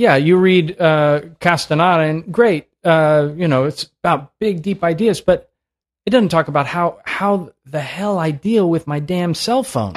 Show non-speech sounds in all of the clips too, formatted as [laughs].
yeah, you read uh, Castaneda, and great, uh, you know, it's about big, deep ideas, but it doesn't talk about how how the hell I deal with my damn cell phone.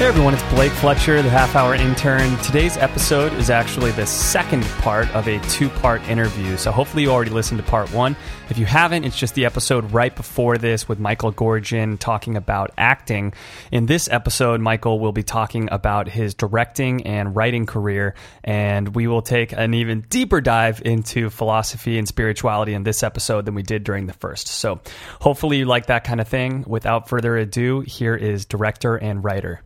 Hey everyone, it's Blake Fletcher, the half hour intern. Today's episode is actually the second part of a two part interview. So hopefully you already listened to part one. If you haven't, it's just the episode right before this with Michael Goorjian talking about acting. In this episode, Michael will be talking about his directing and writing career, and we will take an even deeper dive into philosophy and spirituality in this episode than we did during the first. So hopefully you like that kind of thing. Without further ado, here is director and writer.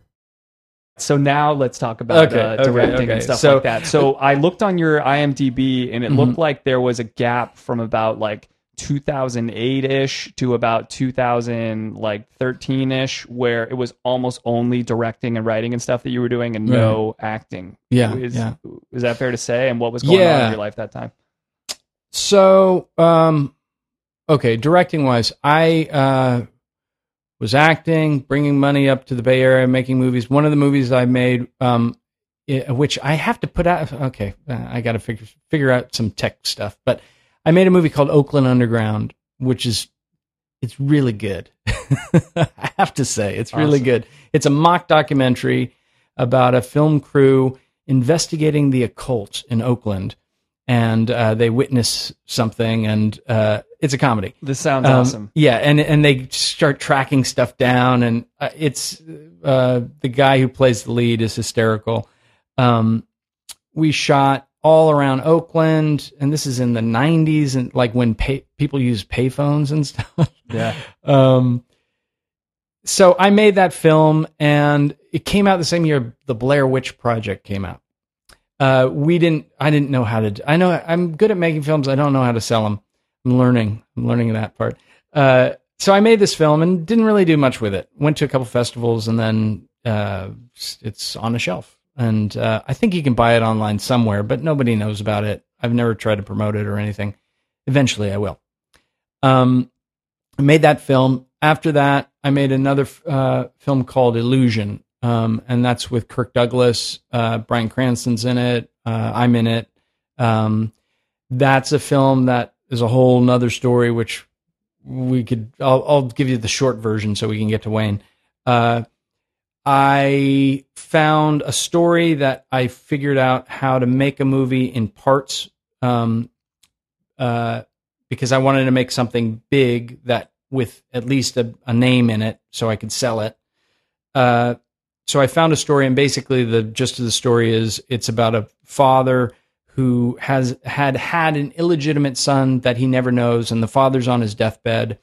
So now let's talk about Okay, uh, directing okay. and stuff So- like that. So I looked on your IMDb and it Mm-hmm. looked like there was a gap from about like 2008 ish to about 2000 like 13 ish where it was almost only directing and writing and stuff that you were doing and no acting. Yeah, is, yeah. is that fair to say? And what was going on in your life that time? So, um, okay, directing wise, I uh, was acting, bringing money up to the Bay Area, making movies. One of the movies I made, um, i- which I have to put out. Okay, I got to figure figure out some tech stuff, but I made a movie called Oakland Underground, which is it's really good. [laughs] I have to say, it's really good. It's a mock documentary about a film crew investigating the occult in Oakland, and uh, they witness something, and uh, it's a comedy. This sounds Um, awesome. Yeah, and and they start tracking stuff down, and uh, it's uh, the guy who plays the lead is hysterical. Um, we shot all around Oakland, and this is in the '90s, and like when pay, people use payphones and [laughs] stuff. Yeah. Um, so I made that film, and it came out the same year the Blair Witch Project came out. Uh, we didn't. I didn't know how to. I know I'm good at making films. I don't know how to sell them. I'm learning. I'm learning that part. Uh, so I made this film and didn't really do much with it. Went to a couple festivals and then uh, it's on a shelf. And uh, I think you can buy it online somewhere, but nobody knows about it. I've never tried to promote it or anything. Eventually, I will. Um, I made that film. After that, I made another uh, film called Illusion, um, and that's with Kirk Douglas. Uh, Bryan Cranston's in it. Uh, I'm in it. Um, that's a film that is a whole nother story, which we could. I'll, I'll give you the short version so we can get to Wayne. Uh, I found a story that I figured out how to make a movie in parts. Um, uh, because I wanted to make something big that with at least a, a name in it so I could sell it. Uh, so I found a story, and basically the gist of the story is it's about a father who has had had an illegitimate son that he never knows, and the father's on his deathbed,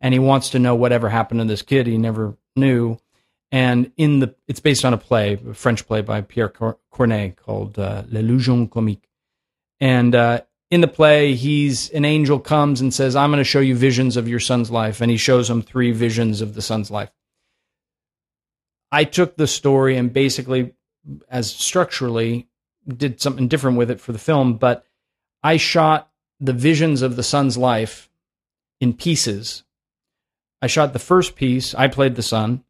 and he wants to know whatever happened to this kid he never knew. And in the, it's based on a play, a French play by Pierre Cor- Corneille called uh, L'Illusion Comique. And uh, in the play, he's an angel comes and says, "I'm going to show you visions of your son's life," and he shows him three visions of the son's life. I took the story and basically, as structurally, did something different with it for the film, but I shot the visions of the son's life in pieces. I shot the first piece. I played the son,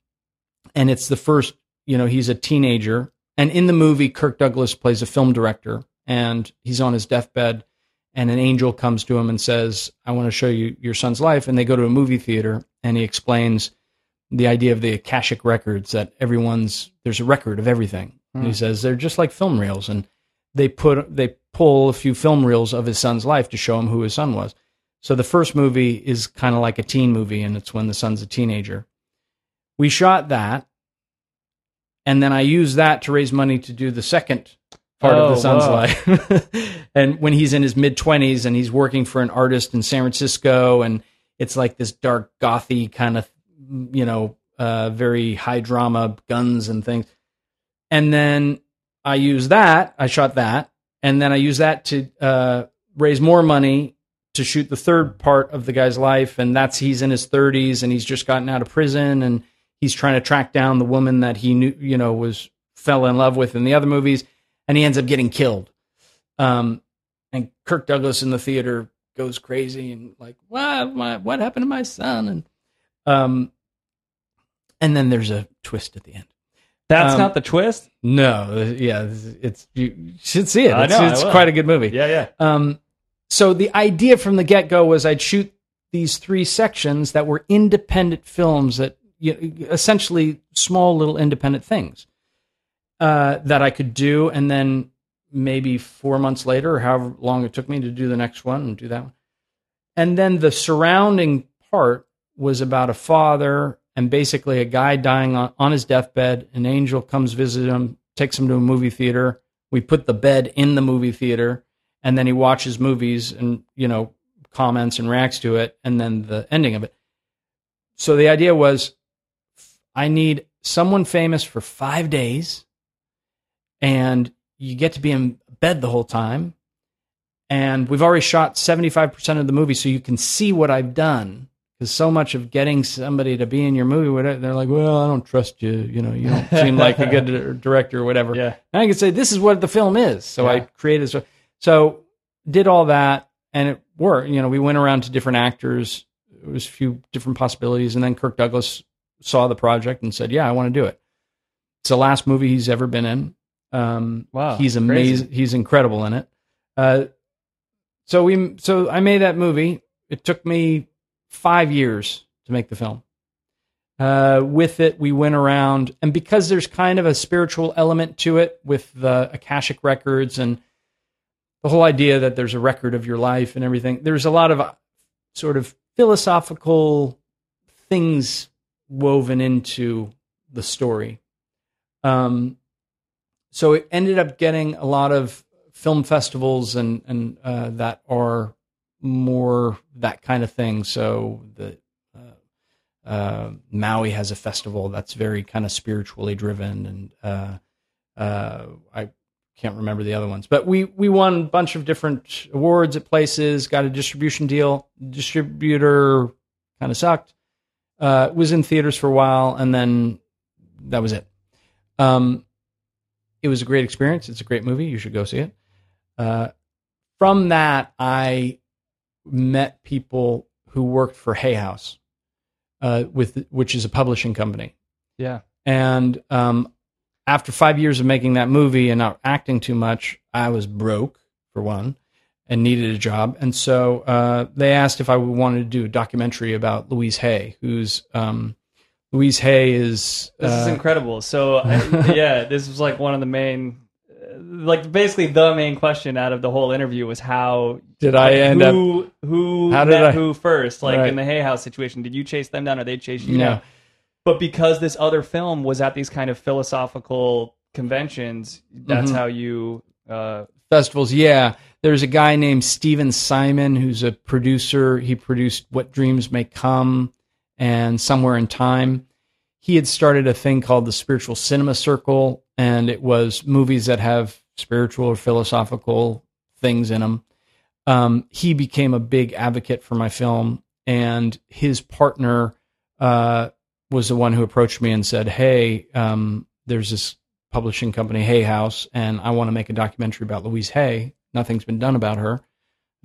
and it's the first. You know, he's a teenager, and in the movie, Kirk Douglas plays a film director, and he's on his deathbed and an angel comes to him and says, I want to show you your son's life. And they go to a movie theater and he explains the idea of the Akashic records that everyone's, there's a record of everything. And he hmm. says they're just like film reels. And they put, they pull a few film reels of his son's life to show him who his son was. So the first movie is kind of like a teen movie and it's when the son's a teenager. We shot that. And then I used that to raise money to do the second part of Oh, the son's wow. life. [laughs] and when he's in his mid 20s and he's working for an artist in San Francisco and it's like this dark gothy kind of you know uh very high drama guns and things. And then I use that, I shot that and then I use that to uh raise more money to shoot the third part of the guy's life, and that's he's in his 30s and he's just gotten out of prison and he's trying to track down the woman that he knew, you know, was fell in love with in the other movies, and he ends up getting killed. Um, and Kirk Douglas in the theater goes crazy and like, what, what, what happened to my son? And um, and then there's a twist at the end. That's Um, not the twist. No, yeah, it's, it's you should see it. I It's, know, it's quite a good movie. Yeah, yeah. Um, so the idea from the get go was I'd shoot these three sections that were independent films that you know, essentially small little independent things uh, that I could do, and then maybe four months later, or however long it took me to do the next one and do that one, and then the surrounding part was about a father and basically a guy dying on, on his deathbed. An angel comes visit him, takes him to a movie theater. We put the bed in the movie theater, and then he watches movies and you know comments and reacts to it, and then the ending of it. So the idea was, I need someone famous for five days, and you get to be in bed the whole time. And we've already shot 75% of the movie, so you can see what I've done. Because so much of getting somebody to be in your movie, whatever, they're like, well, I don't trust you. You know, you don't seem like a good [laughs] director or whatever. Yeah. And I can say, this is what the film is. So I created, so, so did all that and it worked. You know, we went around to different actors. It was a few different possibilities. And then Kirk Douglas saw the project and said, yeah, I want to do it. It's the last movie he's ever been in. Um, Wow, he's amazing. He's incredible in it. Uh, so we, so I made that movie. It took me five years to make the film. Uh, with it, we went around, and because there's kind of a spiritual element to it with the Akashic records and the whole idea that there's a record of your life and everything, there's a lot of uh, sort of philosophical things woven into the story. Um, so it ended up getting a lot of film festivals and and uh, that are more that kind of thing. So the uh, uh, Maui has a festival that's very kind of spiritually driven, and uh, uh, I can't remember the other ones, but we we won a bunch of different awards at places. Got a distribution deal. Distributor kind of sucked. Uh, was in theaters for a while, and then that was it. Um, it was a great experience. It's a great movie. You should go see it. Uh, from that, I met people who worked for Hay House, uh, with which is a publishing company. Yeah. And um, after five years of making that movie and not acting too much, I was broke for one and needed a job. And so uh, they asked if I wanted to do a documentary about Louise Hay, who's um, Louise Hay is This is uh, incredible. So I- yeah, this was like one of the main, uh, like basically the main question out of the whole interview was how Did I like, end up- who who How did I- who first? Like Right. in the Hay House situation, did you chase them down or they chase you No. down? But because this other film was at these kind of philosophical conventions, that's Mhm. how you. Uh, festivals. Yeah, there's a guy named Stephen Simon who's a producer. He produced What Dreams May Come and Somewhere in Time. He had started a thing called the Spiritual Cinema Circle, and it was movies that have spiritual or philosophical things in them. Um, he became a big advocate for my film, and his partner uh, was the one who approached me and said, "Hey, um, there's this publishing company, Hay House, and I want to make a documentary about Louise Hay. Nothing's been done about her."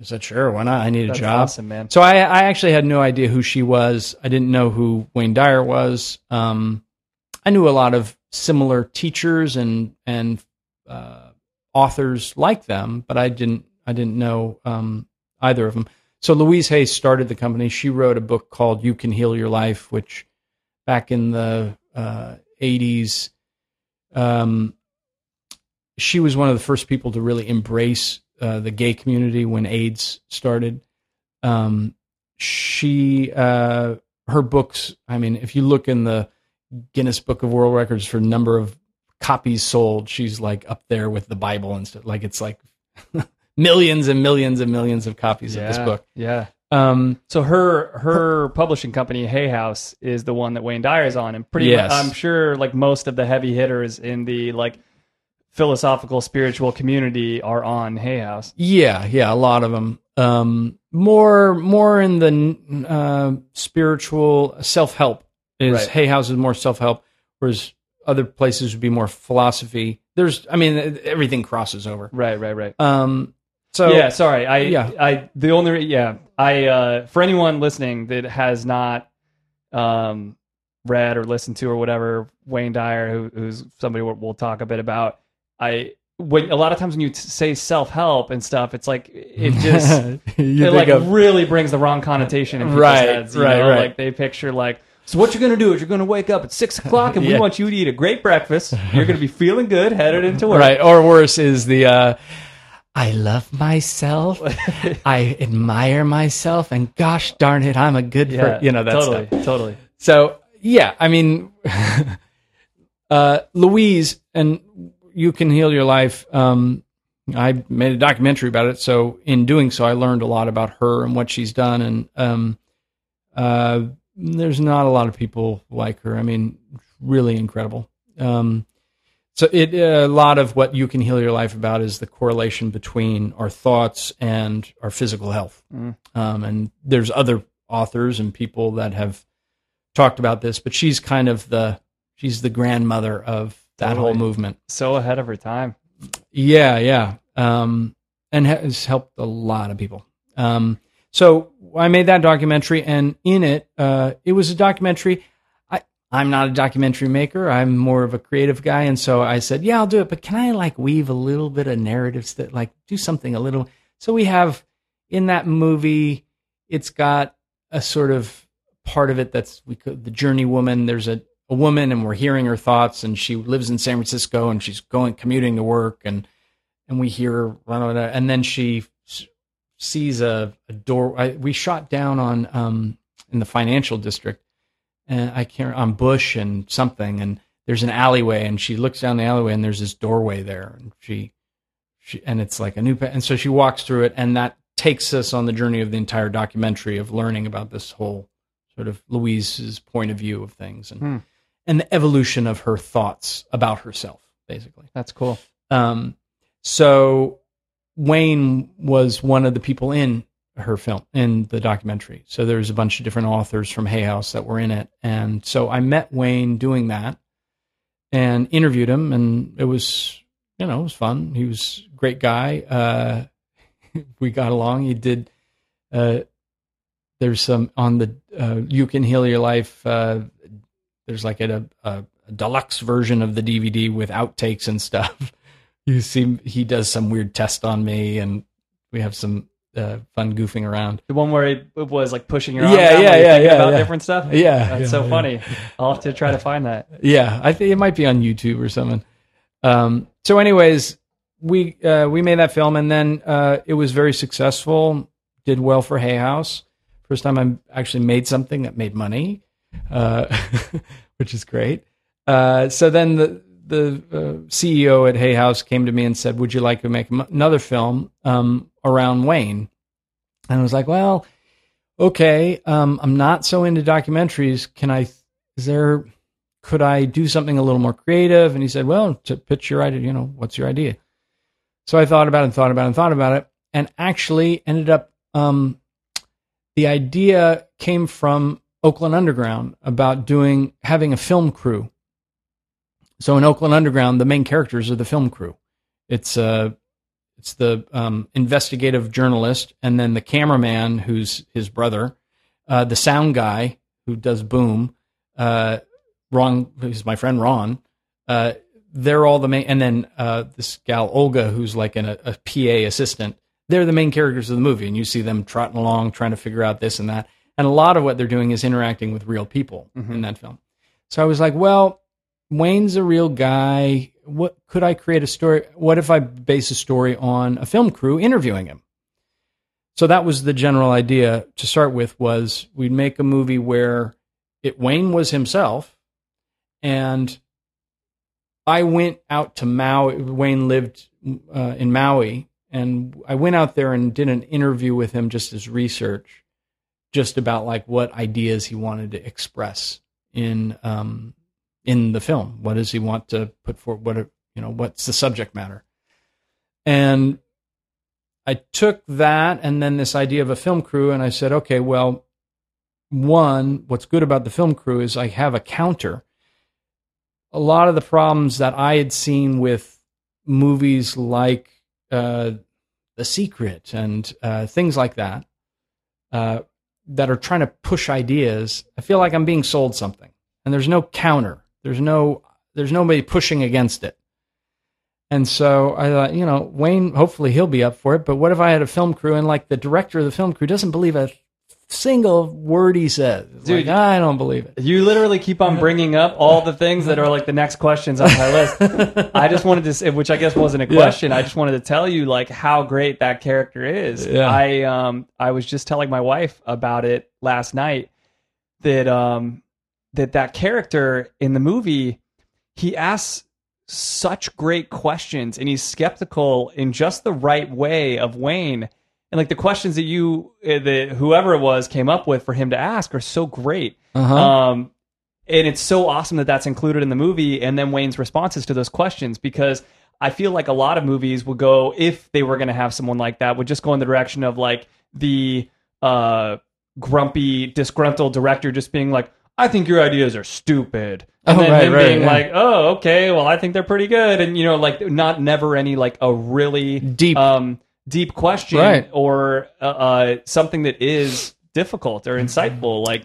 I said, "Sure, why not? I need a that's job." awesome, man. So I, I actually had no idea who she was. I didn't know who Wayne Dyer was. Um, I knew a lot of similar teachers and and uh, authors like them, but I didn't I didn't know um, either of them. So Louise Hayes started the company. She wrote a book called "You Can Heal Your Life," which back in the uh, '80s, um, she was one of the first people to really embrace uh, the gay community when AIDS started. Um, she, uh, her books. I mean, if you look in the Guinness Book of World Records for number of copies sold, she's like up there with the Bible and stuff. Like it's like [laughs] millions and millions and millions of copies of this book. Yeah. Um, So her her publishing company Hay House is the one that Wayne Dyer is on, and pretty Yes. much I'm sure like most of the heavy hitters in the like philosophical spiritual community are on Hay House. Yeah, yeah, a lot of them. Um, more more in the uh, spiritual self help. Is Right. Hay House is more self help, whereas other places would be more philosophy. There's, I mean, everything crosses over. Right, right, right. Um, so yeah, sorry. I Yeah. I the only re- yeah, I uh for anyone listening that has not um read or listened to or whatever Wayne Dyer who, who's somebody we'll, we'll talk a bit about. I when a lot of times when you t- say self-help and stuff, it's like it [laughs] just it like of really brings the wrong connotation in people's Right, heads. You right, know? right. Like they picture like, so what you're gonna do is you're gonna wake up at six o'clock and we [laughs] want you to eat a great breakfast. You're gonna be feeling good, headed into work. right, or worse is the. Uh, I love myself. [laughs] I admire myself, and gosh darn it, I'm a good. Yeah, per-" you know that's totally, totally. So yeah, I mean, uh, Louise and you can heal your life. Um, I made a documentary about it, so in doing so, I learned a lot about her and what she's done. And um, uh, there's not a lot of people like her. I mean, really incredible. Um, so it a lot of what you can heal your life about is the correlation between our thoughts and our physical health. Mm. Um, and there's other authors and people that have talked about this, but she's kind of the she's the grandmother of that Totally. whole movement. So ahead of her time. Yeah, yeah, um, and has helped a lot of people. Um, so I made that documentary, and in it, uh, it was a documentary. I I'm not a documentary maker. I'm more of a creative guy, and so I said, yeah, I'll do it. But can I like weave a little bit of narratives that like do something a little? So we have in that movie, it's got a sort of part of it that's we could the journey woman. There's a a woman and we're hearing her thoughts and she lives in San Francisco and she's going commuting to work and and we hear there and then she sees a, a door I, we shot down on um in the financial district and I can't on Bush and something and there's an alleyway and she looks down the alleyway and there's this doorway there and she she and it's like a new and so she walks through it and that takes us on the journey of the entire documentary of learning about this whole sort of Louise's point of view of things and Hmm. And the evolution of her thoughts about herself, basically. That's cool. Um, so Wayne was one of the people in her film in the documentary. So there's a bunch of different authors from Hay House that were in it, and so I met Wayne doing that and interviewed him, and it was you know it was fun. He was a great guy. Uh, [laughs] we got along. He did. Uh, there's some on the uh, you can heal your life. There's like a, a, a deluxe version of the DVD with outtakes and stuff. [laughs] You see, he does some weird test on me, and we have some uh, fun goofing around. The one where it it was like pushing your arm Yeah, down yeah, yeah, yeah, about yeah. different stuff. Yeah, That's yeah, so yeah. funny. I'll have to try to find that. Yeah, I think it might be on YouTube or something. Um, so, anyways, we uh, we made that film, and then uh, it was very successful. Did well for Hay House. First time I actually made something that made money, uh, [laughs] which is great. Uh, so then the the uh, CEO at Hay House came to me and said, "Would you like to make another film um, around Wayne?" And I was like, "Well, okay. Um, I'm not so into documentaries. Can I? Is there? Could I do something a little more creative?" And he said, "Well, to pitch your idea, you know, what's your idea?" So I thought about it and thought about it and thought about it, and actually ended up. Um, the idea came from Oakland Underground about doing having a film crew. So in Oakland Underground, the main characters are the film crew. It's uh, it's the um, investigative journalist, and then the cameraman, who's his brother, uh, the sound guy who does boom, uh, Ron, who's my friend Ron. Uh, they're all the main, and then uh, this gal Olga, who's like an, a PA assistant. They're the main characters of the movie, and you see them trotting along, trying to figure out this and that. And a lot of what they're doing is interacting with real people in that film. So I was like, well, Wayne's a real guy. What could I create a story? What if I base a story on a film crew interviewing him? So that was the general idea to start with was we'd make a movie where it Wayne was himself and I went out to Maui. Wayne lived uh, in Maui, and I went out there and did an interview with him just as research, just about like what ideas he wanted to express in um, in the film. What does he want to put forward? What are, you know? What's the subject matter? And I took that and then this idea of a film crew, and I said, okay, well, one, what's good about the film crew is I have a counter. A lot of the problems that I had seen with movies like uh, The Secret and uh, things like that, uh, that are trying to push ideas, I feel like I'm being sold something, and there's no counter. There's no there's nobody pushing against it. And so I thought, you know, Wayne, hopefully he'll be up for it. But what if I had a film crew and like the director of the film crew doesn't believe a single word he says? Dude. like, I don't believe it. You literally keep on bringing up all the things that are like the next questions on my list. [laughs] I just wanted to, say, which I guess wasn't a question. I just wanted to tell you like how great that character is. Yeah. I um I was just telling my wife about it last night that um that that character in the movie he asks such great questions and he's skeptical in just the right way of Wayne. And like the questions that you, uh, that whoever it was came up with for him to ask are so great. Uh-huh. Um, and it's so awesome that that's included in the movie and then Wayne's responses to those questions because I feel like a lot of movies would go, if they were going to have someone like that, would just go in the direction of like the uh, grumpy, disgruntled director just being like, I think your ideas are stupid. And Oh, then right, him right, being yeah. like, oh, okay, well, I think they're pretty good. And, you know, like not never any like a really Deep. um, deep question Right. or uh, uh, something that is difficult or insightful. Like,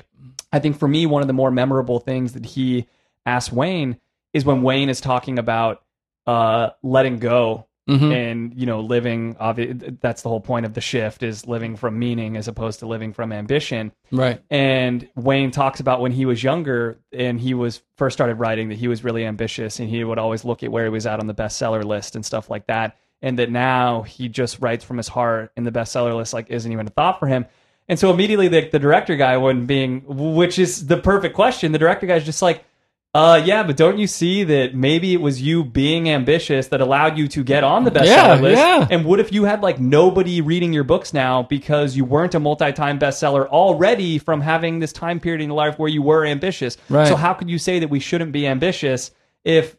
I think for me, one of the more memorable things that he asked Wayne is when Wayne is talking about uh, letting go Mhm. and you know living. Obvi- that's the whole point of the shift is living from meaning as opposed to living from ambition. Right. And Wayne talks about when he was younger and he was first started writing that he was really ambitious and he would always look at where he was at on the bestseller list and stuff like that. And that now he just writes from his heart and the bestseller list like isn't even a thought for him. And so immediately the, the director guy when being which is the perfect question, the director guy's just like, uh yeah, but don't you see that maybe it was you being ambitious that allowed you to get on the bestseller Yeah, list? yeah. And what if you had like nobody reading your books now because you weren't a multi-time bestseller already from having this time period in your life where you were ambitious? Right. So how could you say that we shouldn't be ambitious if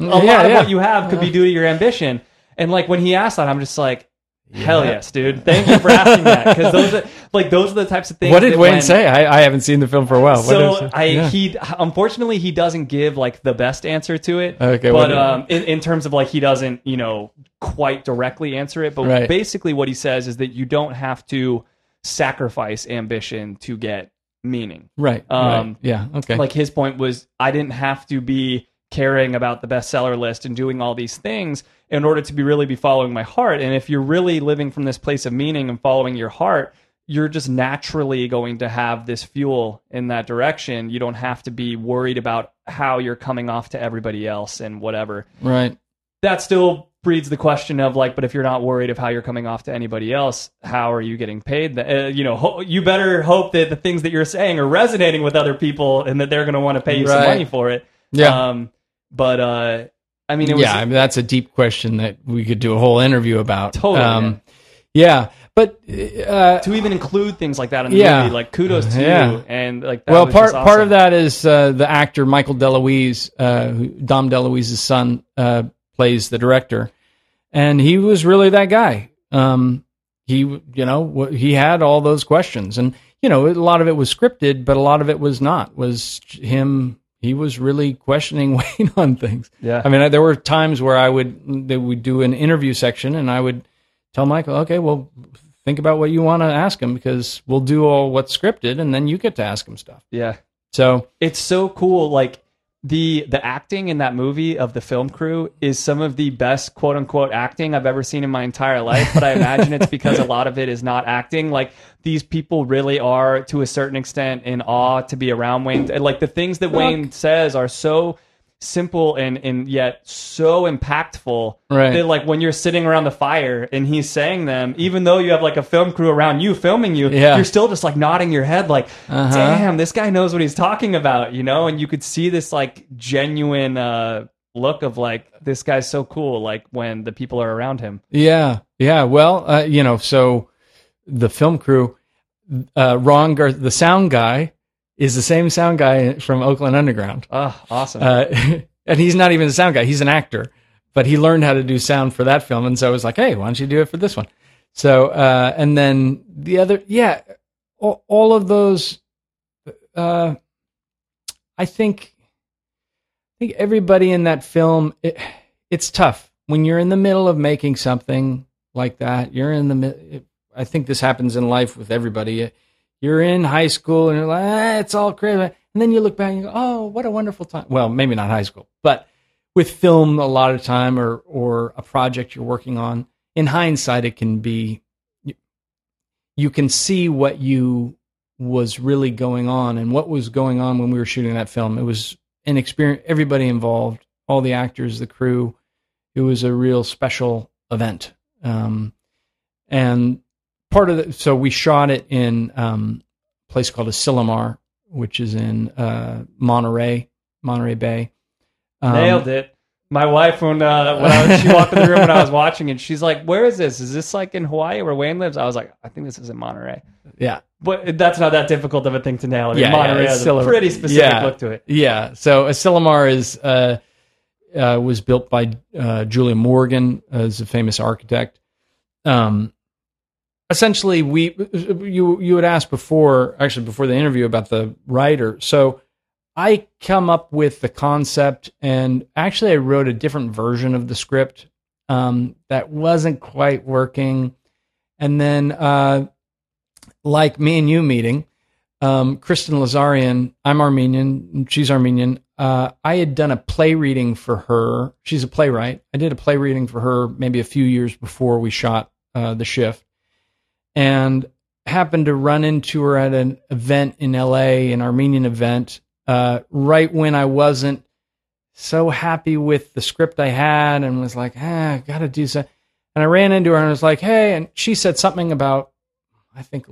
a Yeah, lot of what you have could be due to your ambition? And like when he asked that, I'm just like, hell yes, dude. Thank you for asking that because those are like those are the types of things. What did that Wayne when- say? I, I haven't seen the film for a while. What so it? I Yeah. he unfortunately he doesn't give like the best answer to it. Okay, what but did- um, in, in terms of like he doesn't you know quite directly answer it. But Right. basically, what he says is that you don't have to sacrifice ambition to get meaning. right. um, right. Yeah. Okay. Like his point was, I didn't have to be caring about the bestseller list and doing all these things in order to be really be following my heart. And if you're really living from this place of meaning and following your heart, you're just naturally going to have this fuel in that direction. You don't have to be worried about how you're coming off to everybody else and whatever. right. That still breeds the question of like, but if you're not worried of how you're coming off to anybody else, how are you getting paid? Uh, you know, ho- you better hope that the things that you're saying are resonating with other people and that they're going to want to pay you some money for it. Yeah. Um, but uh, I mean, it was yeah, I mean, that's a deep question that we could do a whole interview about. Totally, yeah. But uh, to even include things like that in the Yeah. movie, like kudos to Yeah. you. And like, that well, part just part of that is uh, the actor Michael DeLuise, uh, who, Dom DeLuise's son, uh, plays the director, and he was really that guy. Um, he, you know, he had all those questions, and you know, a lot of it was scripted, but a lot of it was not. Was him? He was really questioning [laughs] Wayne on things. Yeah. I mean, I, there were times where I would they would do an interview section, and I would tell Michael, okay, well, think about what you want to ask him because we'll do all what's scripted, and then you get to ask him stuff. yeah. So it's so cool like the the acting in that movie of the film crew is some of the best quote unquote acting I've ever seen in my entire life but I imagine it's because a lot of it is not acting. Like these people really are to a certain extent in awe to be around Wayne. And, like the things that Wayne says are so simple and and yet so impactful Right. that like when you're sitting around the fire and he's saying them even though you have like a film crew around you filming you Yeah. you're still just like nodding your head like Uh-huh. damn this guy knows what he's talking about you know and you could see this like genuine uh look of like this guy's so cool like when the people are around him yeah, yeah. Well, uh, you know, so the film crew, uh, Ron, Gar- the sound guy, is the same sound guy from Oakland Underground, oh awesome uh, [laughs] and he's not even a sound guy; he's an actor. But he learned how to do sound for that film, and so I was like, "Hey, why don't you do it for this one?" So, uh, and then the other, yeah, all, all of those, uh, I think, I think everybody in that film, it, it's tough when you're in the middle of making something like that. You're in the, mi- I think this happens in life with everybody. You're in high school and you're like, ah, it's all crazy. And then you look back and go, oh, what a wonderful time. Well, maybe not high school, but with film, a lot of time or, or a project you're working on, in hindsight, it can be, you, you can see what you was really going on and what was going on when we were shooting that film. It was an experience, everybody involved, all the actors, the crew. It was a real special event. Um, and part of the, so we shot it in um, a place called Asilomar, which is in uh, Monterey, Monterey Bay. Um, Nailed it. My wife, when uh, when I was, she walked in the room when I was watching it, she's like, "Where is this? Is this like in Hawaii where Wayne lives?" I was like, "I think this is in Monterey." Yeah. But that's not that difficult of a thing to nail. I mean, Yeah, Monterey yeah, has Asilomar- a pretty specific yeah. look to it. Yeah. So Asilomar is uh, uh, was built by uh, Julia Morgan, as a famous architect. Um, essentially, we you you had asked before, actually before the interview about the writer. So I come up with the concept, and actually, I wrote a different version of the script um, that wasn't quite working, and then uh, like me and you meeting um, Kristen Lazarian. I'm Armenian. She's Armenian. Uh, I had done a play reading for her. She's a playwright. I did a play reading for her maybe a few years before we shot uh, the shift, and happened to run into her at an event in L.A., an Armenian event, uh, right when I wasn't so happy with the script I had, and was like, ah, I got to do something. And I ran into her and I was like, hey, and she said something about, I think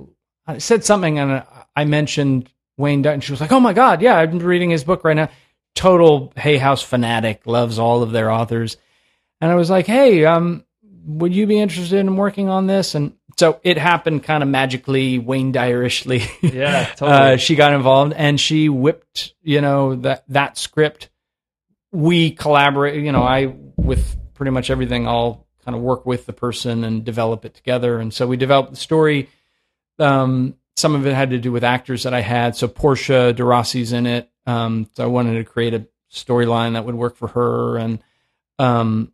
I said something and I mentioned Wayne Dutton. She was like, "Oh my god, yeah, been reading his book right now." Total Hay House fanatic, loves all of their authors. And I was like, "Hey, um, would you be interested in working on this?" And so it happened kind of magically, Wayne Dyerishly. Yeah, [laughs] totally. uh, she got involved and she whipped, you know, that that script. We collaborate, you know, I with pretty much everything. I'll kind of work with the person and develop it together. And so we developed the story. Um, some of it had to do with actors that I had. So Portia de Rossi's in it. Um, so I wanted to create a storyline that would work for her. And, um,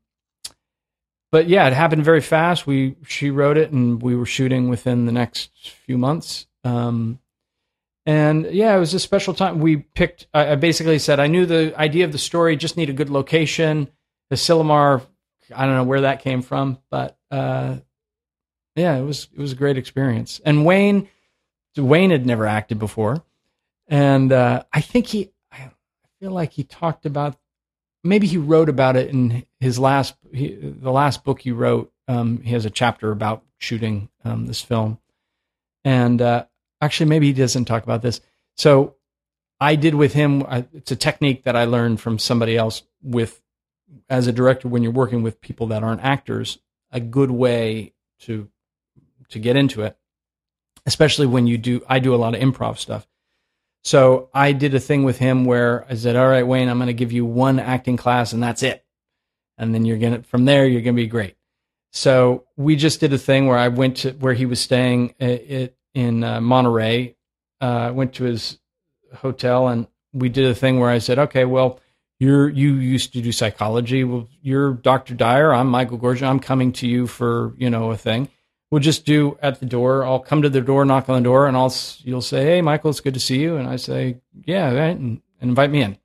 but yeah, it happened very fast. We, she wrote it and we were shooting within the next few months. Um, and yeah, it was a special time. We picked, I, I basically said, I knew the idea of the story, just need a good location. Asilomar, I don't know where that came from, but, uh, yeah, it was, it was a great experience. And Wayne, Wayne had never acted before, and uh, I think he, I feel like he talked about, maybe he wrote about it in his last, he, the last book he wrote. Um, he has a chapter about shooting um, this film, and uh, actually, maybe he doesn't talk about this. So, I did with him. uh, It's a technique that I learned from somebody else. With as a director, when you're working with people that aren't actors, a good way to to get into it especially when you do i do a lot of improv stuff so i did a thing with him where i said all right wayne i'm going to give you one acting class and that's it and then you're to from there you're to be great so we just did a thing where i went to where he was staying uh, it, in uh, monterey uh, went to his hotel and we did a thing where i said okay well you're you used to do psychology well you're dr dyer i'm michael goorjian i'm coming to you for you know a thing we'll just do at the door. I'll come to the door, knock on the door, and I'll you'll say, "Hey, Michael, it's good to see you." And I say, "Yeah," right, and, and invite me in.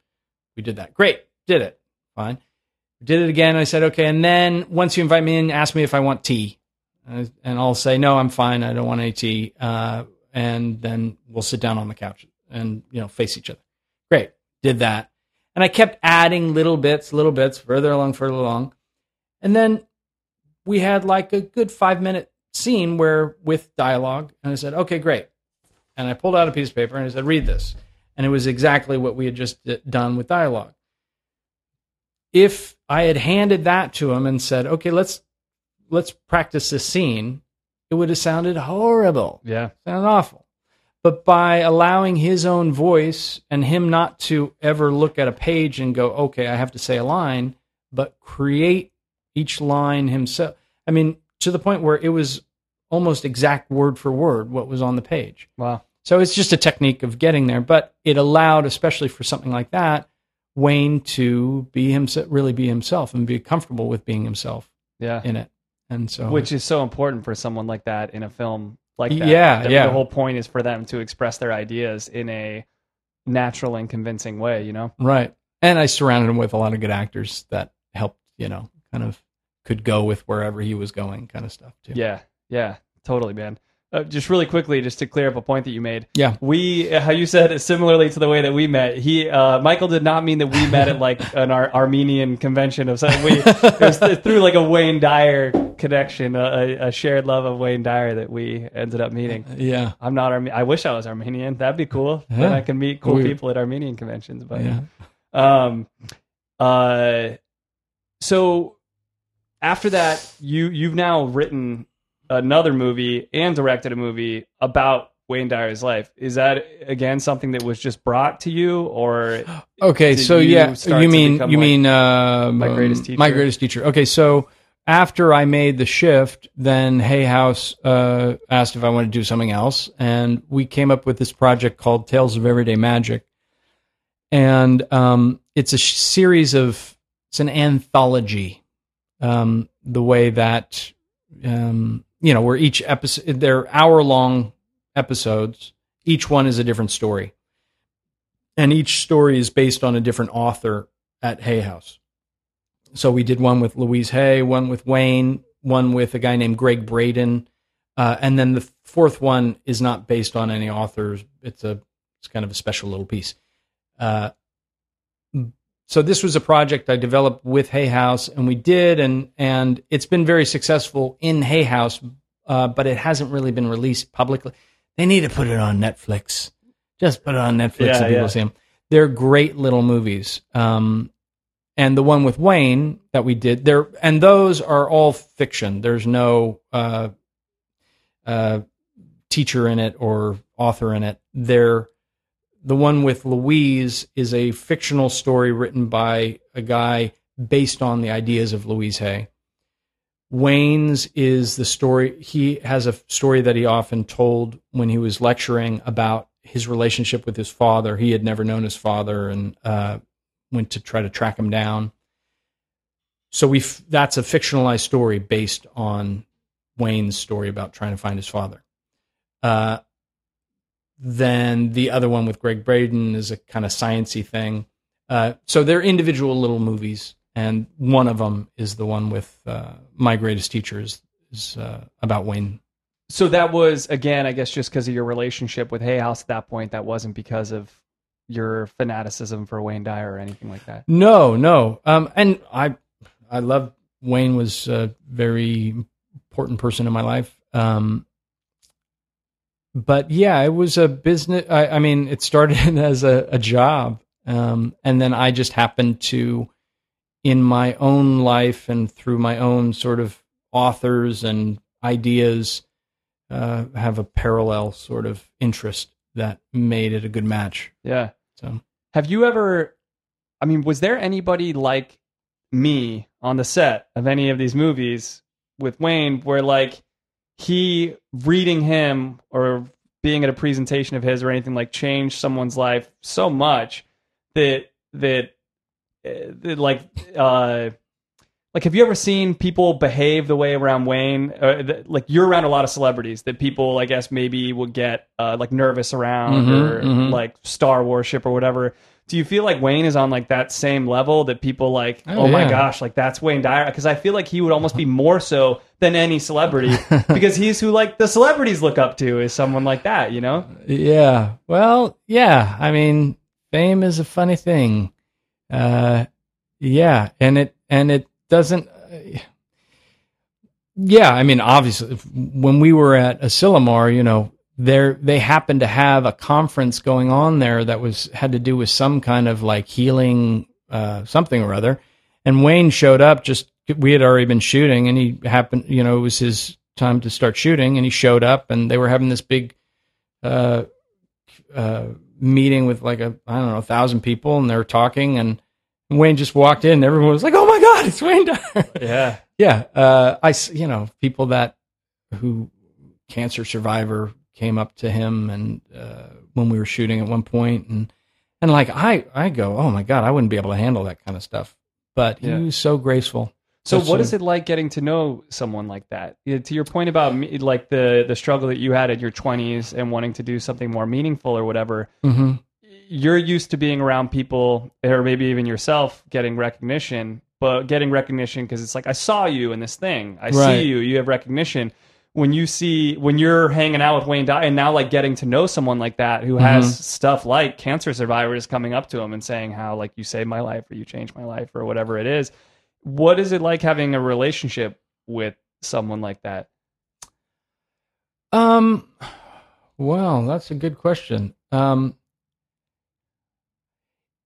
We did that. Great, did it. Fine. Did it again. I said, "Okay." And then once you invite me in, ask me if I want tea, and I'll say, "No, I'm fine. I don't want any tea." Uh, and then we'll sit down on the couch and you know face each other. Great, did that, and I kept adding little bits, little bits, further along, further along, and then we had like a good five minute scene where with dialogue and i said okay great and i pulled out a piece of paper and i said read this and it was exactly what we had just done with dialogue if i had handed that to him and said okay let's let's practice this scene it would have sounded horrible Yeah. sounded awful but by allowing his own voice and him not to ever look at a page and go okay i have to say a line but create each line himself i mean to the point where it was almost exact word for word what was on the page. Wow. So it's just a technique of getting there, but it allowed, especially for something like that, Wayne to be himself, really be himself, and be comfortable with being himself Yeah. in it. And so, Which is so important for someone like that in a film like that. Yeah, The- yeah. The whole point is for them to express their ideas in a natural and convincing way, you know? right. And I surrounded him with a lot of good actors that helped, you know, kind of could go with wherever he was going, kind of stuff too. Yeah. Yeah. Totally, man. Uh, just really quickly, just to clear up a point that you made. Yeah. We, how you said, similarly to the way that we met. He, uh, Michael, did not mean that we met at like [laughs] an Ar- Armenian convention of something. We it was th- through like a Wayne Dyer connection, a, a- shared love of Wayne Dyer that we ended up meeting. Yeah. I'm not Armenian. I wish I was Armenian. That'd be cool. Then Yeah. I can meet cool We- people at Armenian conventions. But Yeah. um, uh, so after that, you you've now written another movie and directed a movie about Wayne Dyer's life. Is that again something that was just brought to you, or [gasps] Okay, so you yeah, you mean you like mean uh, My Greatest um, Teacher? My greatest teacher. Okay, so after I made the shift, then Hay House uh, asked if I wanted to do something else, and we came up with this project called Tales of Everyday Magic, and um, it's a sh- series of it's an anthology. Um, the way that um, you know, where each episode they're hour long episodes. Each one is a different story and each story is based on a different author at Hay House. So we did one with Louise Hay, one with Wayne, one with a guy named Gregg Braden, uh, and then the fourth one is not based on any authors. It's a it's kind of a special little piece. Uh, so this was a project I developed with Hay House, and we did, and and it's been very successful in Hay House, uh, but it hasn't really been released publicly. They need to put it on Netflix. Just put it on Netflix Yeah, so people yeah. see them. They're great little movies. Um, and the one with Wayne that we did there, and those are all fiction. There's no uh, uh, teacher in it or author in it. They're the one with Louise is a fictional story written by a guy based on the ideas of Louise Hay. Wayne's is the story. He has a story that he often told when he was lecturing about his relationship with his father. He had never known his father and uh, went to try to track him down. So we that's a fictionalized story based on Wayne's story about trying to find his father. Uh, then the other one with Gregg Braden is a kind of sciency thing. Uh, so they're individual little movies, and one of them is the one with uh, my greatest teachers is uh, about Wayne. so that was again, I guess, just because of your relationship with Hay House at that point. That wasn't because of your fanaticism for Wayne Dyer or anything like that. No, no, um, and I, I love Wayne was a very important person in my life. Um, but yeah, it was a business. I, I mean, it started [laughs] as a, a job, um, and then I just happened to, in my own life and through my own sort of authors and ideas, uh, have a parallel sort of interest that made it a good match. Yeah. So Have you ever? I mean, was there anybody like me on the set of any of these movies with Wayne, where like he reading him or being at a presentation of his or anything like changed someone's life so much that that, uh, that like uh like have you ever seen people behave the way around Wayne uh, th- like you're around a lot of celebrities that people I guess maybe would get uh like nervous around Mhm, or mhm. like star worship or whatever do you feel like Wayne is on like that same level that people like oh, Oh, my gosh like that's Wayne Dyer because I feel like he would almost be more so than any celebrity [laughs] because he's who like the celebrities look up to is someone like that you know Yeah. Well, yeah. I mean, fame is a funny thing. Uh, yeah, and it and it doesn't. Uh, yeah, I mean, obviously, when we were at Asilomar, you know, there they happened to have a conference going on there that was had to do with some kind of like healing uh, something or other, and Wayne showed up. Just we had already been shooting, and he happened. You know, it was his time to start shooting, and he showed up, and they were having this big uh, uh, meeting with like a I don't know a thousand people, and they were talking, and Wayne just walked in. And everyone was like, "Oh my god, it's Wayne Dyer!" yeah [laughs] yeah, uh, I you know people that who cancer survivor came up to him and uh, when we were shooting at one point and and like I I go oh my god I wouldn't be able to handle that kind of stuff but Yeah. he was so graceful So, Such what a- is it like getting to know someone like that? To your point about me- like the the struggle that you had in your twenties and wanting to do something more meaningful or whatever, hmm you're used to being around people, or maybe even yourself, getting recognition. But getting recognition because it's like I saw you in this thing, I Right. see you, you have recognition. When you see when you're hanging out with Wayne Dyer and now like getting to know someone like that who has Mm-hmm. stuff like cancer survivors coming up to him and saying how like you saved my life or you changed my life or whatever it is, what is it like having a relationship with someone like that? Um, well, that's a good question. Um,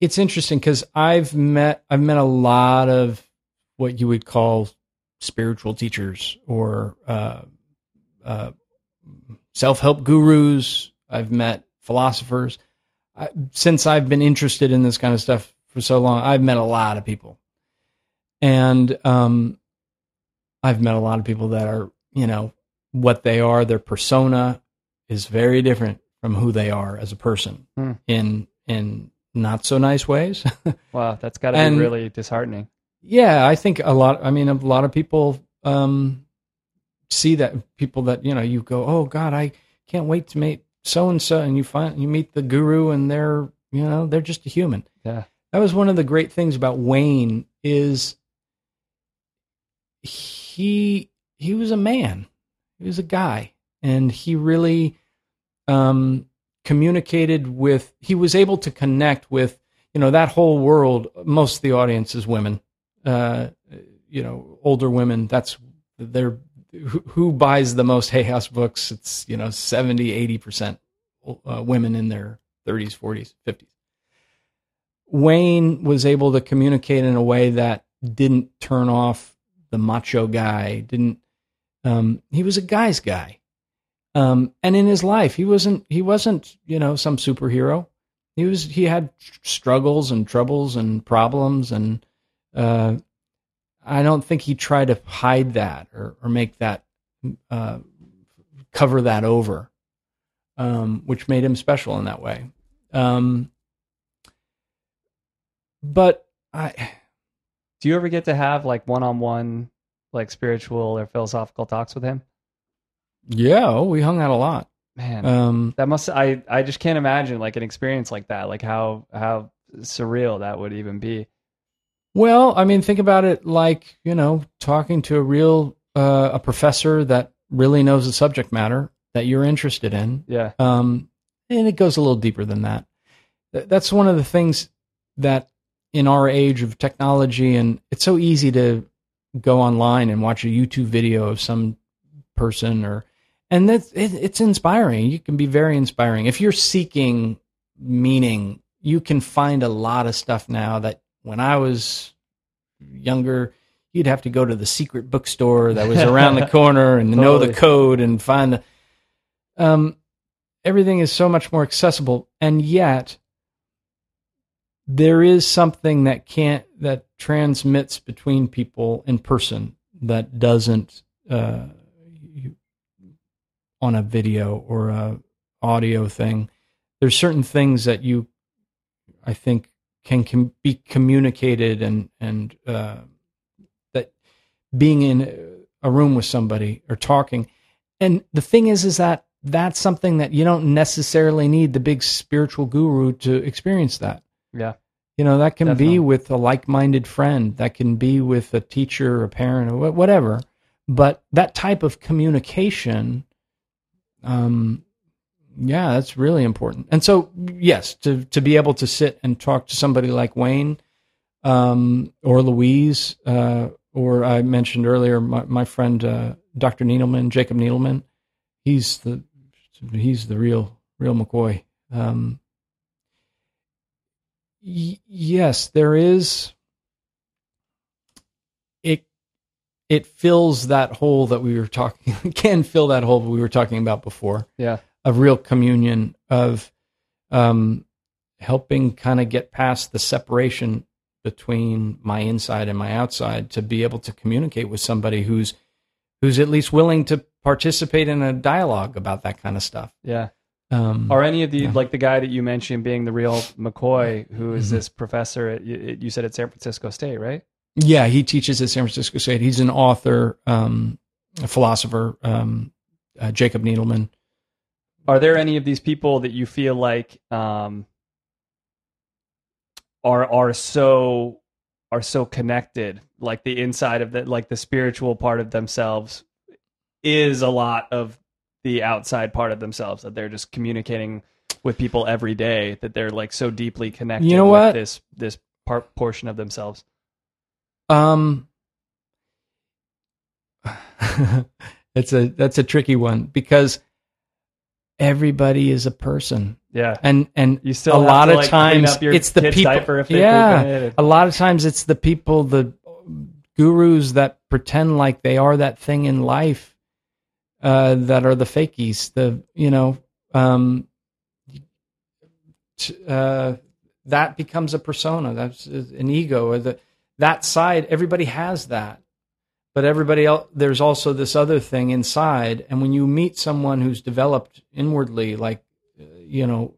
it's interesting because I've met I've met a lot of what you would call spiritual teachers or uh, uh, self help gurus. I've met philosophers. I, since I've been interested in this kind of stuff for so long, I've met a lot of people, and um, I've met a lot of people that are you know what they are, their persona is very different from who they are as a person Hmm. in in not so nice ways. [laughs] Wow, that's got to be really disheartening. yeah, I think a lot. I mean, a lot of people um, see that people that you know you go, oh God, I can't wait to meet so and so, and you find you meet the guru, and they're you know they're just a human. Yeah. that was one of the great things about Wayne is he he was a man, he was a guy, and he really um, communicated with. He was able to connect with you know that whole world. Most of the audience is women, uh, you know, older women. That's they're who, buys the most Hay House books. It's you know 70, 80 percent uh, women in their thirties, forties, fifties. Wayne was able to communicate in a way that didn't turn off the macho guy. Didn't um, he was a guy's guy, um, and in his life he wasn't he wasn't you know some superhero. He was he had struggles and troubles and problems, and uh, I don't think he tried to hide that or or make that uh, cover that over, um, which made him special in that way. Um, but I. Do you ever get to have like one-on-one, like spiritual or philosophical talks with him? Yeah, oh, we hung out a lot. Man, Um, that must I I just can't imagine like an experience like that, like how how surreal that would even be. Well, I mean, think about it like you know, talking to a real uh, a professor that really knows the subject matter that you're interested in. Yeah, Um, and it goes a little deeper than that. Th- That's one of the things that in our age of technology, and it's so easy to go online and watch a YouTube video of some person or and that's it, it's inspiring you can be very inspiring if you're seeking meaning you can find a lot of stuff now that when i was younger you'd have to go to the secret bookstore that was around the [laughs] corner and know the code and find the um everything is so much more accessible and yet there is something that can't that transmits between people in person that doesn't uh, you- on a video or a audio thing. There's certain things that you, I think, can, can be communicated and and uh, that being in a room with somebody or talking. And the thing is, is that that's something that you don't necessarily need the big spiritual guru to experience that. yeah, You know, that can Definitely. be with a like minded friend, that can be with a teacher, a parent, or whatever. But that type of communication, um, yeah, that's really important. And so, yes, to, to be able to sit and talk to somebody like Wayne um, or Louise, uh, or I mentioned earlier, my, my friend uh, Dr. Needleman, Jacob Needleman, he's the he's the real real McCoy. Um, y- yes, there is. It it fills that hole that we were talking [laughs] can fill that hole that we were talking about before yeah, of real communion of um, helping kind of get past the separation between my inside and my outside to be able to communicate with somebody who's who's at least willing to participate in a dialogue about that kind of stuff. Yeah. Um, Are any of the Yeah. like the guy that you mentioned being the real McCoy, who is Mm-hmm. this professor at you, said at San Francisco State, right? yeah, he teaches at San Francisco State. He's an author, um, a philosopher, um, uh, Jacob Needleman. Are there any of these people that you feel like um, are are so are so connected, like the inside of the like the spiritual part of themselves is a lot of the outside part of themselves that they're just communicating with people every day that they're like so deeply connected You know with what? this this part portion of themselves. Um, [laughs] it's a that's a tricky one because everybody is a person, Yeah. and and You still a have lot to, of like, clean times up your it's the people. diaper if they yeah, it. a lot of times it's the people, the gurus that pretend like they are that thing in life, uh, that are the fakies. The you know, um, t- uh, that becomes a persona. That's an ego. Or the that side. Everybody has that, but everybody else. There's also this other thing inside. And when you meet someone who's developed inwardly, like uh, you know,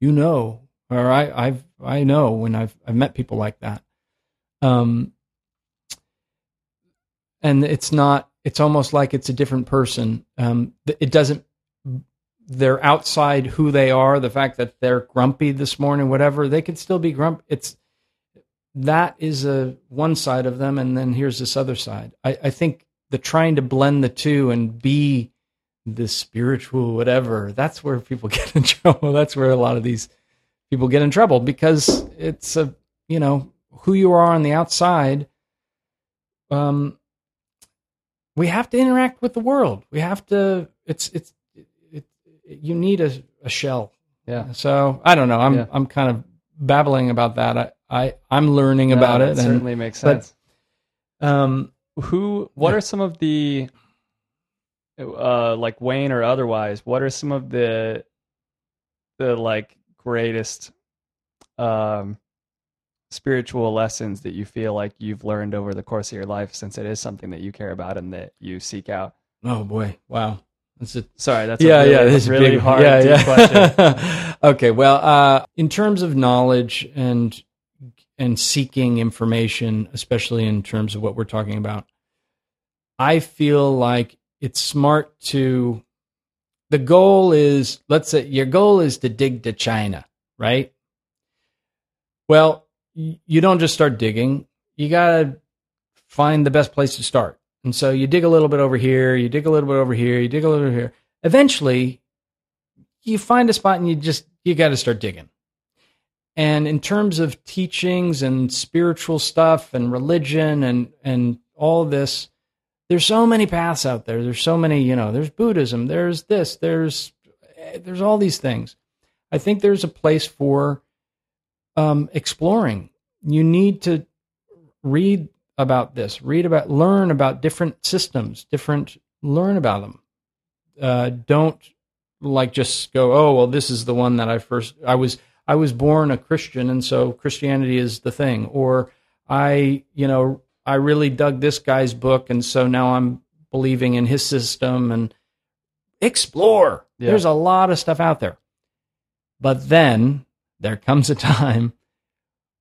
you know, or I, I've I know when I've I've met people like that. Um, and it's not. It's almost like it's a different person. Um, it doesn't. They're outside who they are. The fact that they're grumpy this morning, whatever, they could still be grumpy. It's that is a one side of them, and then here's this other side. I, I think the trying to blend the two and be this spiritual whatever. That's where people [laughs] get in trouble. That's where a lot of these people get in trouble because it's a you know who you are on the outside um we have to interact with the world we have to it's it's it, it, you need a, a shell Yeah. so i don't know i'm Yeah. i'm kind of babbling about that i, I i'm learning No, about it and certainly makes but- sense. um who what Yeah. are some of the uh like wayne or otherwise what are some of the the like greatest um spiritual lessons that you feel like you've learned over the course of your life since it is something that you care about and that you seek out oh boy wow that's a sorry that's yeah, a really, yeah, a really big, hard yeah, yeah. question [laughs] okay, well, uh, in terms of knowledge and and seeking information, especially in terms of what we're talking about, I feel like it's smart to. The goal is, let's say, your goal is to dig to China, right? Well, you don't just start digging. You gotta find the best place to start. And so you dig a little bit over here, you dig a little bit over here, you dig a little bit over here. Eventually, you find a spot and you just you got to start digging. And in terms of teachings and spiritual stuff and religion and and all this, there's so many paths out there. There's so many, you know, there's Buddhism, there's this, there's there's all these things. I think there's a place for um, exploring. You need to read about this, read about, learn about different systems, different, learn about them. Uh, don't like just go, oh well, this is the one that I first. I was I was born a Christian, and so Christianity is the thing. Or I, you know, I really dug this guy's book, and so now I'm believing in his system and explore. Yeah. There's a lot of stuff out there, but then there comes a time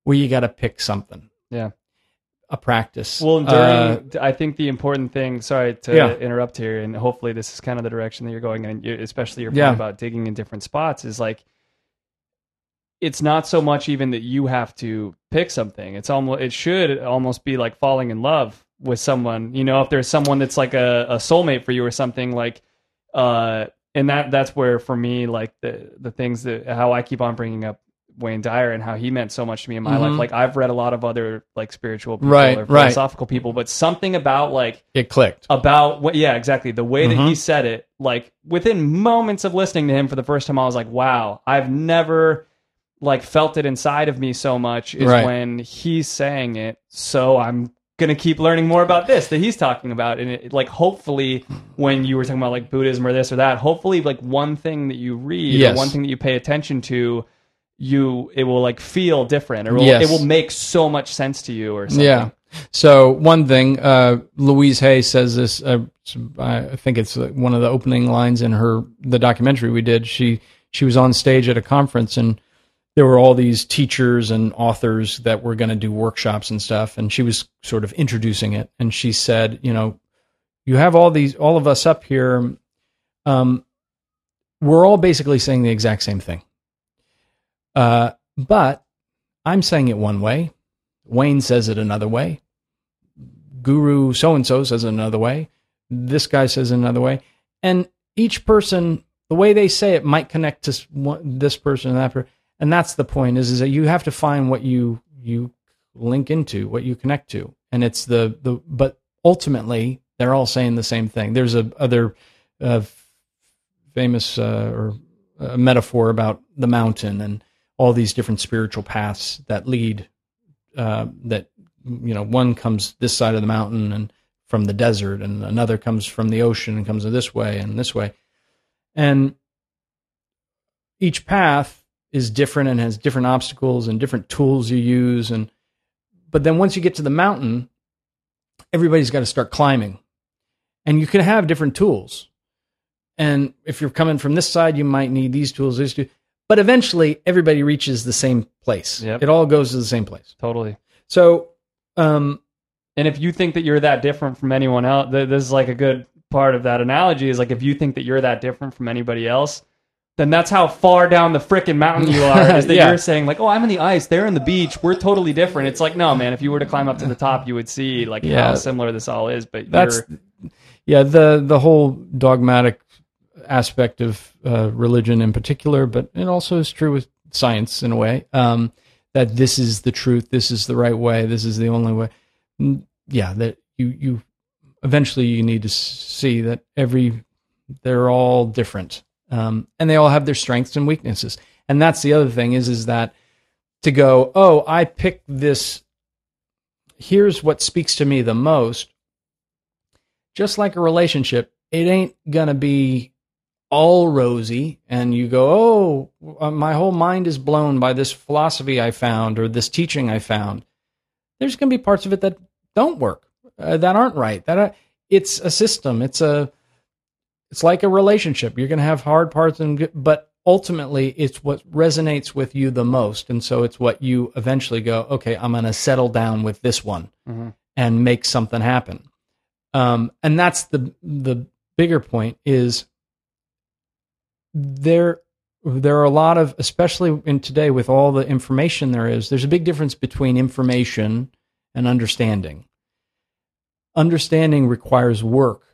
where you got to pick something. Yeah. a practice. Well, Uh, I think the important thing. Sorry to Yeah. interrupt here, and hopefully this is kind of the direction that you're going in, you- especially your point Yeah. about digging in different spots. Is like, it's not so much even that you have to pick something. It's almost it should almost be like falling in love with someone. You know, if there's someone that's like a, a soulmate for you or something like, uh, and that that's where for me like the the things that how I keep on bringing up Wayne Dyer and how he meant so much to me in my Mhm. life. Like I've read a lot of other like spiritual people Right, or right. philosophical people, but something about like it clicked. about what yeah exactly the way that Mhm. he said it like within moments of listening to him for the first time i was like wow i've never like felt it inside of me so much is Right. when he's saying it so i'm gonna keep learning more about this that he's talking about and it, like hopefully when you were talking about like buddhism or this or that hopefully like one thing that you read Yes. or one thing that you pay attention to you it will like feel different or it will, Yes. it will make so much sense to you or something Yeah. So one thing, uh, Louise Hay says this. Uh, I think it's uh, one of the opening lines in her the documentary we did. She she was on stage at a conference and there were all these teachers and authors that were going to do workshops and stuff, and she was sort of introducing it. And she said, you know, you have all these all of us up here. Um, we're all basically saying the exact same thing. Uh, but I'm saying it one way. Wayne says it another way. Guru so and so says it another way. This guy says it another way. And each person, the way they say it might connect to this person and that person. And that's the point is, is that you have to find what you, you link into, what you connect to. And it's the, the, but ultimately they're all saying the same thing. There's a other, uh, famous, uh, or a metaphor about the mountain and all these different spiritual paths that lead uh, that you know one comes this side of the mountain and from the desert and another comes from the ocean and comes this way and this way and each path is different and has different obstacles and different tools you use. And but then once you get to the mountain everybody's got to start climbing. And you can have different tools. And if you're coming from this side you might need these tools these tools. But eventually everybody reaches the same place. Yep. it all goes to the same place. Totally. so um And if you think that you're that different from anyone else, th- this is like a good part of that analogy is like if you think that you're that different from anybody else, then that's how far down the frickin' mountain you are. Is that [laughs] Yeah. you're saying like, oh, I'm in the ice, they're in the beach, we're totally different. It's like, no, man. If you were to climb up to the top, you would see like Yeah. how similar this all is. But that's yeah the the whole dogmatic aspect of uh, religion in particular but it also is true with science in a way um, that this is the truth this is the right way this is the only way yeah that you you eventually you need to see that every they're all different um, and they all have their strengths and weaknesses and that's the other thing is is that to go oh i picked this here's what speaks to me the most just like a relationship, it ain't gonna be all rosy and you go, oh, uh, my whole mind is blown by this philosophy I found or this teaching I found. There's gonna be parts of it that don't work, uh, that aren't right. That it's a system. It's a, it's like a relationship. You're gonna have hard parts and, but ultimately, it's what resonates with you the most, and so it's what you eventually go, okay, I'm gonna settle down with this one Mhm. and make something happen um, and that's the the bigger point is there there are a lot of especially in today with all the information there is there's a big difference between information and understanding understanding requires work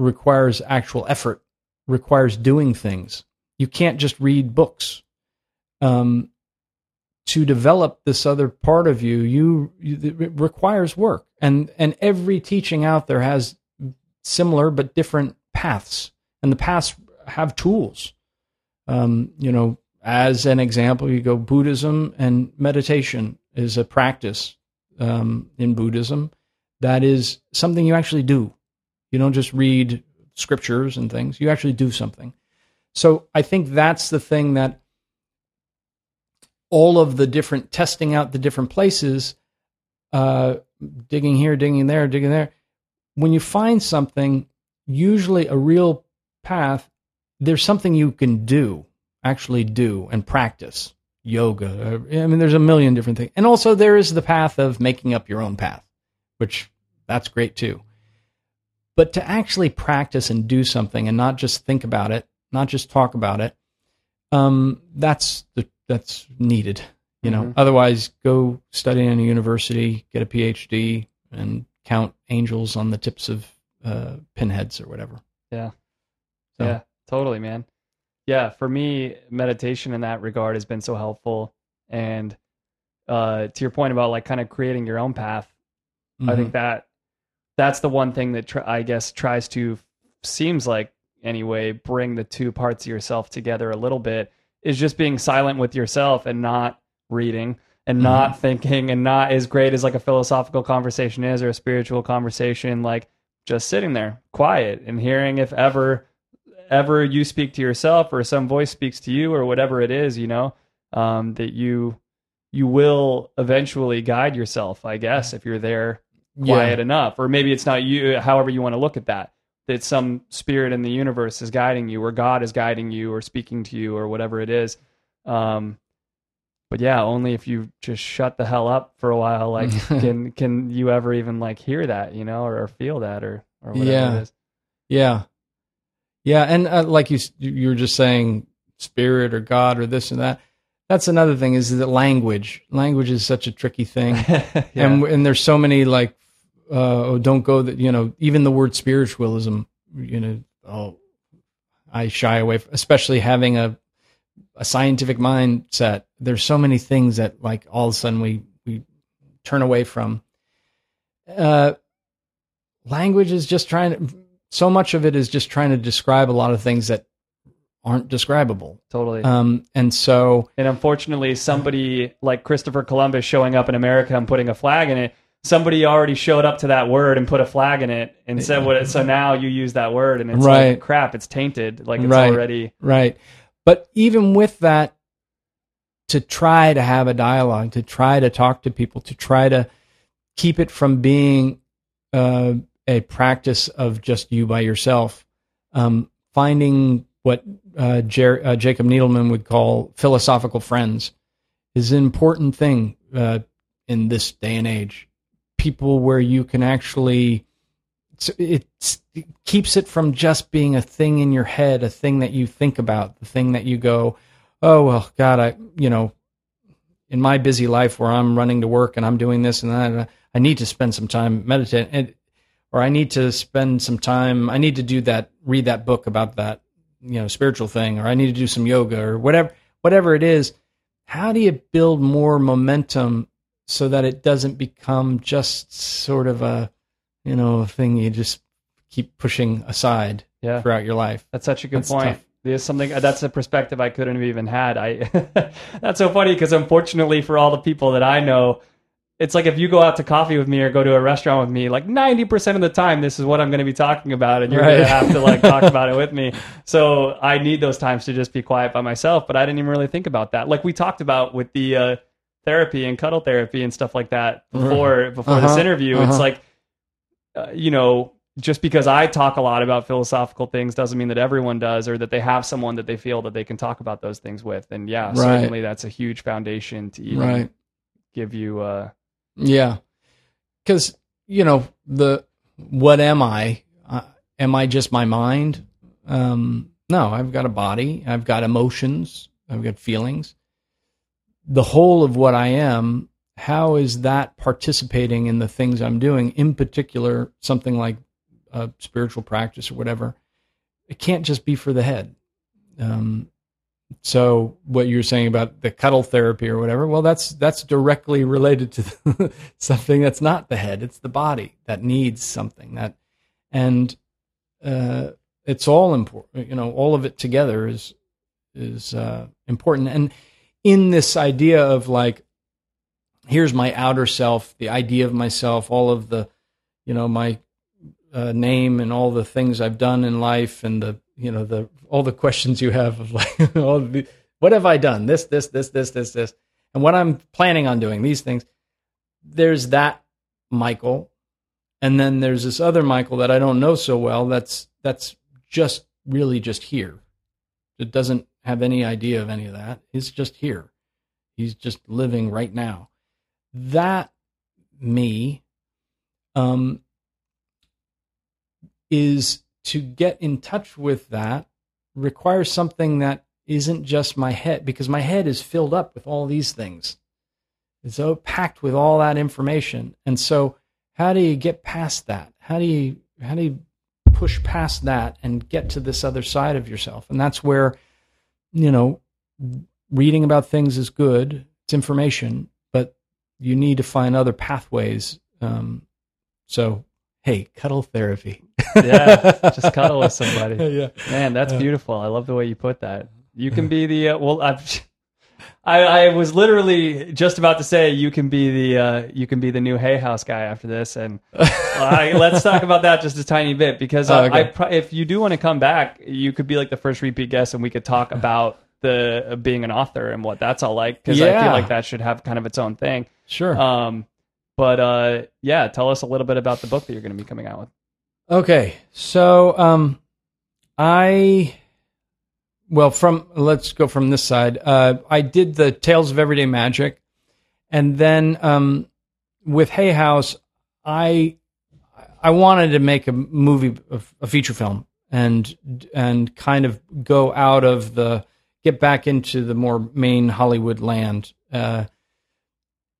requires actual effort requires doing things. You can't just read books. Um, to develop this other part of you, you, you requires work, and and every teaching out there has similar but different paths, and the paths have tools. Um, you know, as an example, you go Buddhism and meditation is a practice um, in Buddhism. That is something you actually do. You don't just read scriptures and things; you actually do something. So I think that's the thing that all of the different testing out the different places, uh, digging here, digging there, digging there. When you find something, usually a real path, there's something you can do, actually do, and practice yoga. uh, I mean, there's a million different things. And also, there is the path of making up your own path, which that's great too. But to actually practice and do something and not just think about it, not just talk about it, um, that's the that's needed. You know, Mhm. otherwise, go study in a university, get a PhD, and count angels on the tips of uh, pinheads or whatever. Yeah. So- Yeah, totally, man. Yeah, for me, meditation in that regard has been so helpful. And uh, to your point about like kind of creating your own path, I Mhm. think that that's the one thing that tr- I guess tries to seems like anyway bring the two parts of yourself together a little bit is just being silent with yourself and not reading and not thinking and not as great as like a philosophical conversation is or a spiritual conversation like just sitting there quiet and hearing if ever ever you speak to yourself or some voice speaks to you or whatever it is you know um, that you you will eventually guide yourself i guess if you're there quiet Yeah. enough, or maybe it's not you. However, you want to look at that. That some spirit in the universe is guiding you, or God is guiding you, or speaking to you, or whatever it is. Um, but yeah, only if you just shut the hell up for a while, like [laughs] can can you ever even like hear that, you know, or, or feel that, or or whatever Yeah. it is. Yeah, yeah, and uh, like you you were just saying, spirit or God or this and that. That's another thing is that language. Language is such a tricky thing, [laughs] yeah. and and there's so many like, uh, oh, don't go that you know even the word spiritualism. You know, oh, I shy away, f- especially having a a scientific mindset. There's so many things that like all of a sudden we we turn away from. Uh, language is just trying to. So much of it is just trying to describe a lot of things that aren't describable. totally. Um, and so And unfortunately, somebody like Christopher Columbus showing up in America and putting a flag in it, somebody already showed up to that word and put a flag in it and said what it, so now you use that word and it's Right. like crap, it's tainted. Like it's Right. already Right. But even with that, to try to have a dialogue, to try to talk to people, to try to keep it from being uh, a practice of just you by yourself, um, finding what uh, Jer- uh, Jacob Needleman would call philosophical friends is an important thing uh, in this day and age. People where you can actually it keeps it from just being a thing in your head, a thing that you think about, the thing that you go, oh well, God, I you know, in my busy life where I'm running to work and I'm doing this and that, I need to spend some time meditating, and, or I need to spend some time. I need to do that, read that book about that, you know, spiritual thing, or I need to do some yoga or whatever, whatever it is. How do you build more momentum so that it doesn't become just sort of a you know, a thing you just keep pushing aside yeah. throughout your life. That's such a good That's point. tough. There's something that's a perspective I couldn't have even had. I [laughs] that's so funny because unfortunately for all the people that I know, it's like if you go out to coffee with me or go to a restaurant with me, like 90% of the time this is what I'm going to be talking about and you're going to have to like talk about it with me. [laughs] So I need those times to just be quiet by myself, but I didn't even really think about that. Like we talked about with the uh, therapy and cuddle therapy and stuff like that before before this Uh-huh. interview. It's Uh-huh. like uh, you know, just because I talk a lot about philosophical things doesn't mean that everyone does, or that they have someone that they feel that they can talk about those things with. And yeah, Right. certainly that's a huge foundation to even Right. give you. Uh, Yeah. Cuz you know, the what am I? Uh, am I just my mind? Um no, I've got a body, I've got emotions, I've got feelings. The whole of what I am, how is that participating in the things I'm doing, in particular something like a spiritual practice or whatever? It can't just be for the head. Um, so what you're saying about the cuddle therapy or whatever, well, that's that's directly related to [laughs] something that's not the head; it's the body that needs something that, and uh, it's all important. You know, all of it together is is uh, important. And in this idea of like, here's my outer self, the idea of myself, all of the, you know, my uh, name and all the things I've done in life, and the you know the all the questions you have of like, [laughs] the, what have I done? This, this, this, this, this, this, and what I'm planning on doing. These things. There's that Michael, and then there's this other Michael that I don't know so well. That's that's just really just here. It doesn't have any idea of any of that. He's just here. He's just living right now. That me um, is to get in touch with that requires something that isn't just my head because my head is filled up with all these things. It's so packed with all that information. And so how do you get past that? How do you how do you push past that and get to this other side of yourself? And that's where you know reading about things is good. It's information, but you need to find other pathways. Um, so hey, cuddle therapy. yeah, [laughs] just cuddle with somebody. yeah. Man, that's beautiful. I love the way you put that. You can be the uh, well. I've, I I was literally just about to say you can be the uh, you can be the new Hay House guy after this, and I, [laughs] let's talk about that just a tiny bit because Oh, uh, okay. I if you do want to come back, you could be like the first repeat guest, and we could talk [laughs] about the uh, being an author and what that's all like because I feel like that should have kind of its own thing. Sure. Um, But uh, yeah, tell us a little bit about the book that you're going to be coming out with. Okay, so um, I well from let's go from this side. Uh, I did the Tales of Everyday Magic, and then um, with Hay House, I I wanted to make a movie, a, feature film, and and kind of go out of the get back into the more main Hollywood land. Uh,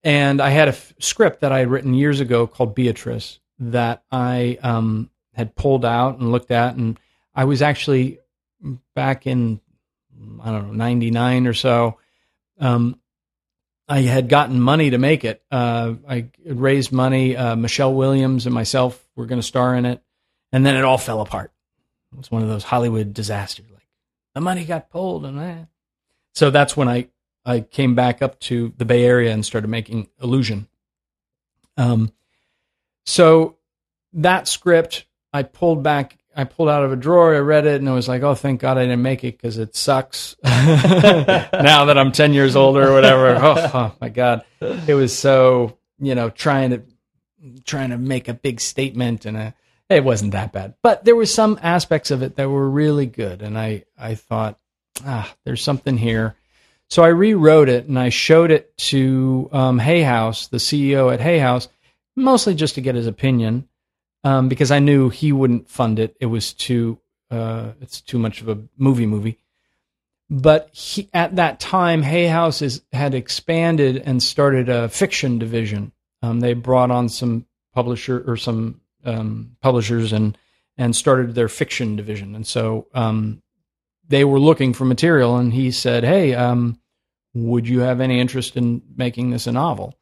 and I had a f- script that I had written years ago called Beatrice that I um, had pulled out and looked at, and I was actually back in I don't know ninety nine or so. Um, I had gotten money to make it. Uh, I raised money. Uh, Michelle Williams and myself were going to star in it, and then it all fell apart. It was one of those Hollywood disasters. Like the money got pulled, and that. So that's when I I came back up to the Bay Area and started making Illusion. Um, so that script I pulled back. I pulled out of a drawer. I read it and I was like, "Oh, thank God I didn't make it because it sucks." [laughs] now that I'm ten years older or whatever. [laughs] Oh, oh my God, it was so you know trying to trying to make a big statement and a, it wasn't that bad, but there were some aspects of it that were really good, and I I thought, ah, there's something here. So I rewrote it and I showed it to um, Hay House, the CEO at Hay House, mostly just to get his opinion, um, because I knew he wouldn't fund it. It was too uh, it's too much of a movie movie. But he, at that time, Hay House is, had expanded and started a fiction division. Um, they brought on some publisher or some um, publishers and and started their fiction division. And so um, they were looking for material, and he said, "Hey, um, would you have any interest in making this a novel?"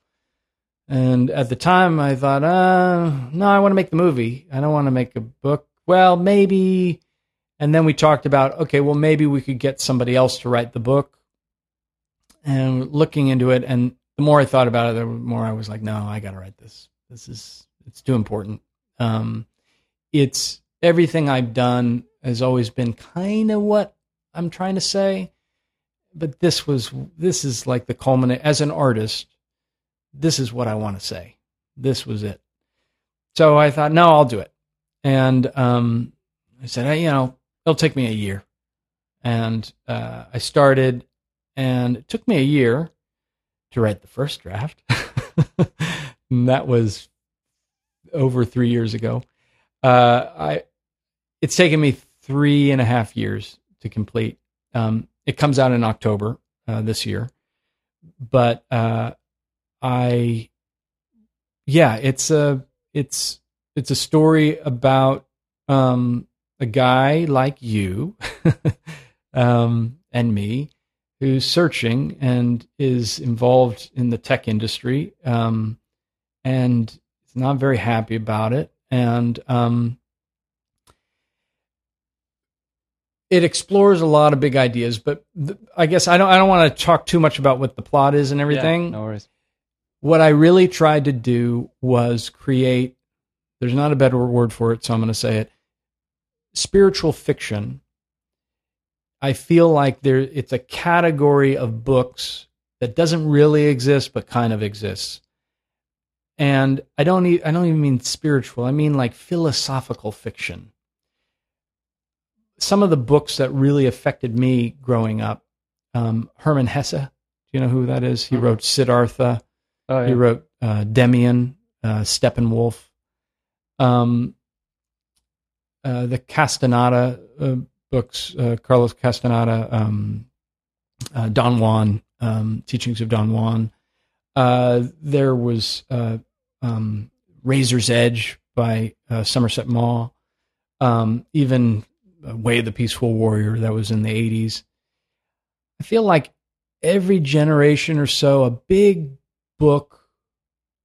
And at the time, I thought, uh, "No, I want to make the movie. I don't want to make a book. Well, maybe." And then we talked about, okay, well, maybe we could get somebody else to write the book. And looking into it, and the more I thought about it, the more I was like, "No, I got to write this. This is it's too important." Um, it's everything I've done has always been kind of what I'm trying to say, but this was this is like the culminate as an artist. This is what I want to say. This was it. So I thought, no, I'll do it. And um, I said, hey, you know, it'll take me a year. And uh, I started, and it took me a year to write the first draft. [laughs] and that was over three years ago. Uh, I it's taken me three and a half years to complete. Um, it comes out in October uh, this year, but uh, I, yeah, it's a it's it's a story about um, a guy like you [laughs] um, and me who's searching and is involved in the tech industry um, and is not very happy about it and um, it explores a lot of big ideas. But th- I guess I don't I don't want to talk too much about what the plot is and everything. no worries. What I really tried to do was create. There's not a better word for it, so I'm going to say it. Spiritual fiction. I feel like there it's a category of books that doesn't really exist but kind of exists. And I don't e- I don't even mean spiritual. I mean like philosophical fiction. Some of the books that really affected me growing up, um, Hermann Hesse. Do you know who that is? He wrote Siddhartha. Oh, He wrote uh, Demian, uh, Steppenwolf, um, uh, the Castaneda uh, books, uh, Carlos Castaneda, um, uh, Don Juan, um, Teachings of Don Juan. Uh, there was uh, um, Razor's Edge by uh, Somerset Maugham, um, even Way of the Peaceful Warrior that was in the 80s. I feel like every generation or so, a big book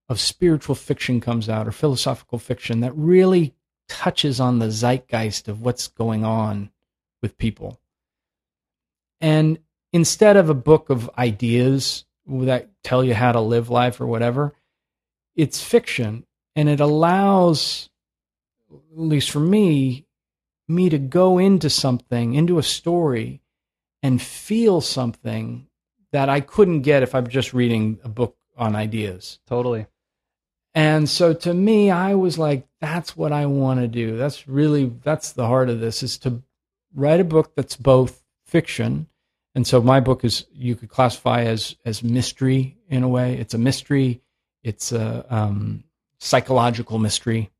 of spiritual fiction comes out or philosophical fiction that really touches on the zeitgeist of what's going on with people. And instead of a book of ideas that tell you how to live life or whatever, it's fiction and it allows, at least for me, me to go into something, into a story, and feel something that I couldn't get if I'm just reading a book on ideas. Totally. And so to me, I was like, that's what I want to do. That's really that's the heart of this is to write a book that's both fiction. And so my book is you could classify as as mystery in a way. It's a mystery. It's a um, psychological mystery.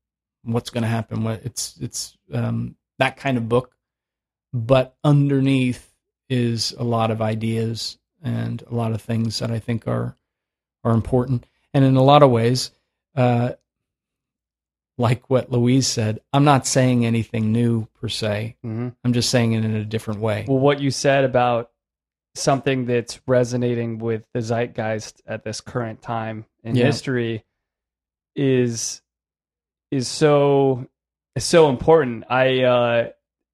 What's going to happen? What it's it's um, that kind of book. But underneath is a lot of ideas and a lot of things that I think are are important. And in a lot of ways, uh, like what Louise said, I'm not saying anything new per se. Mm-hmm. I'm just saying it in a different way. Well, what you said about something that's resonating with the zeitgeist at this current time in Yeah. history is is so is so important. I uh,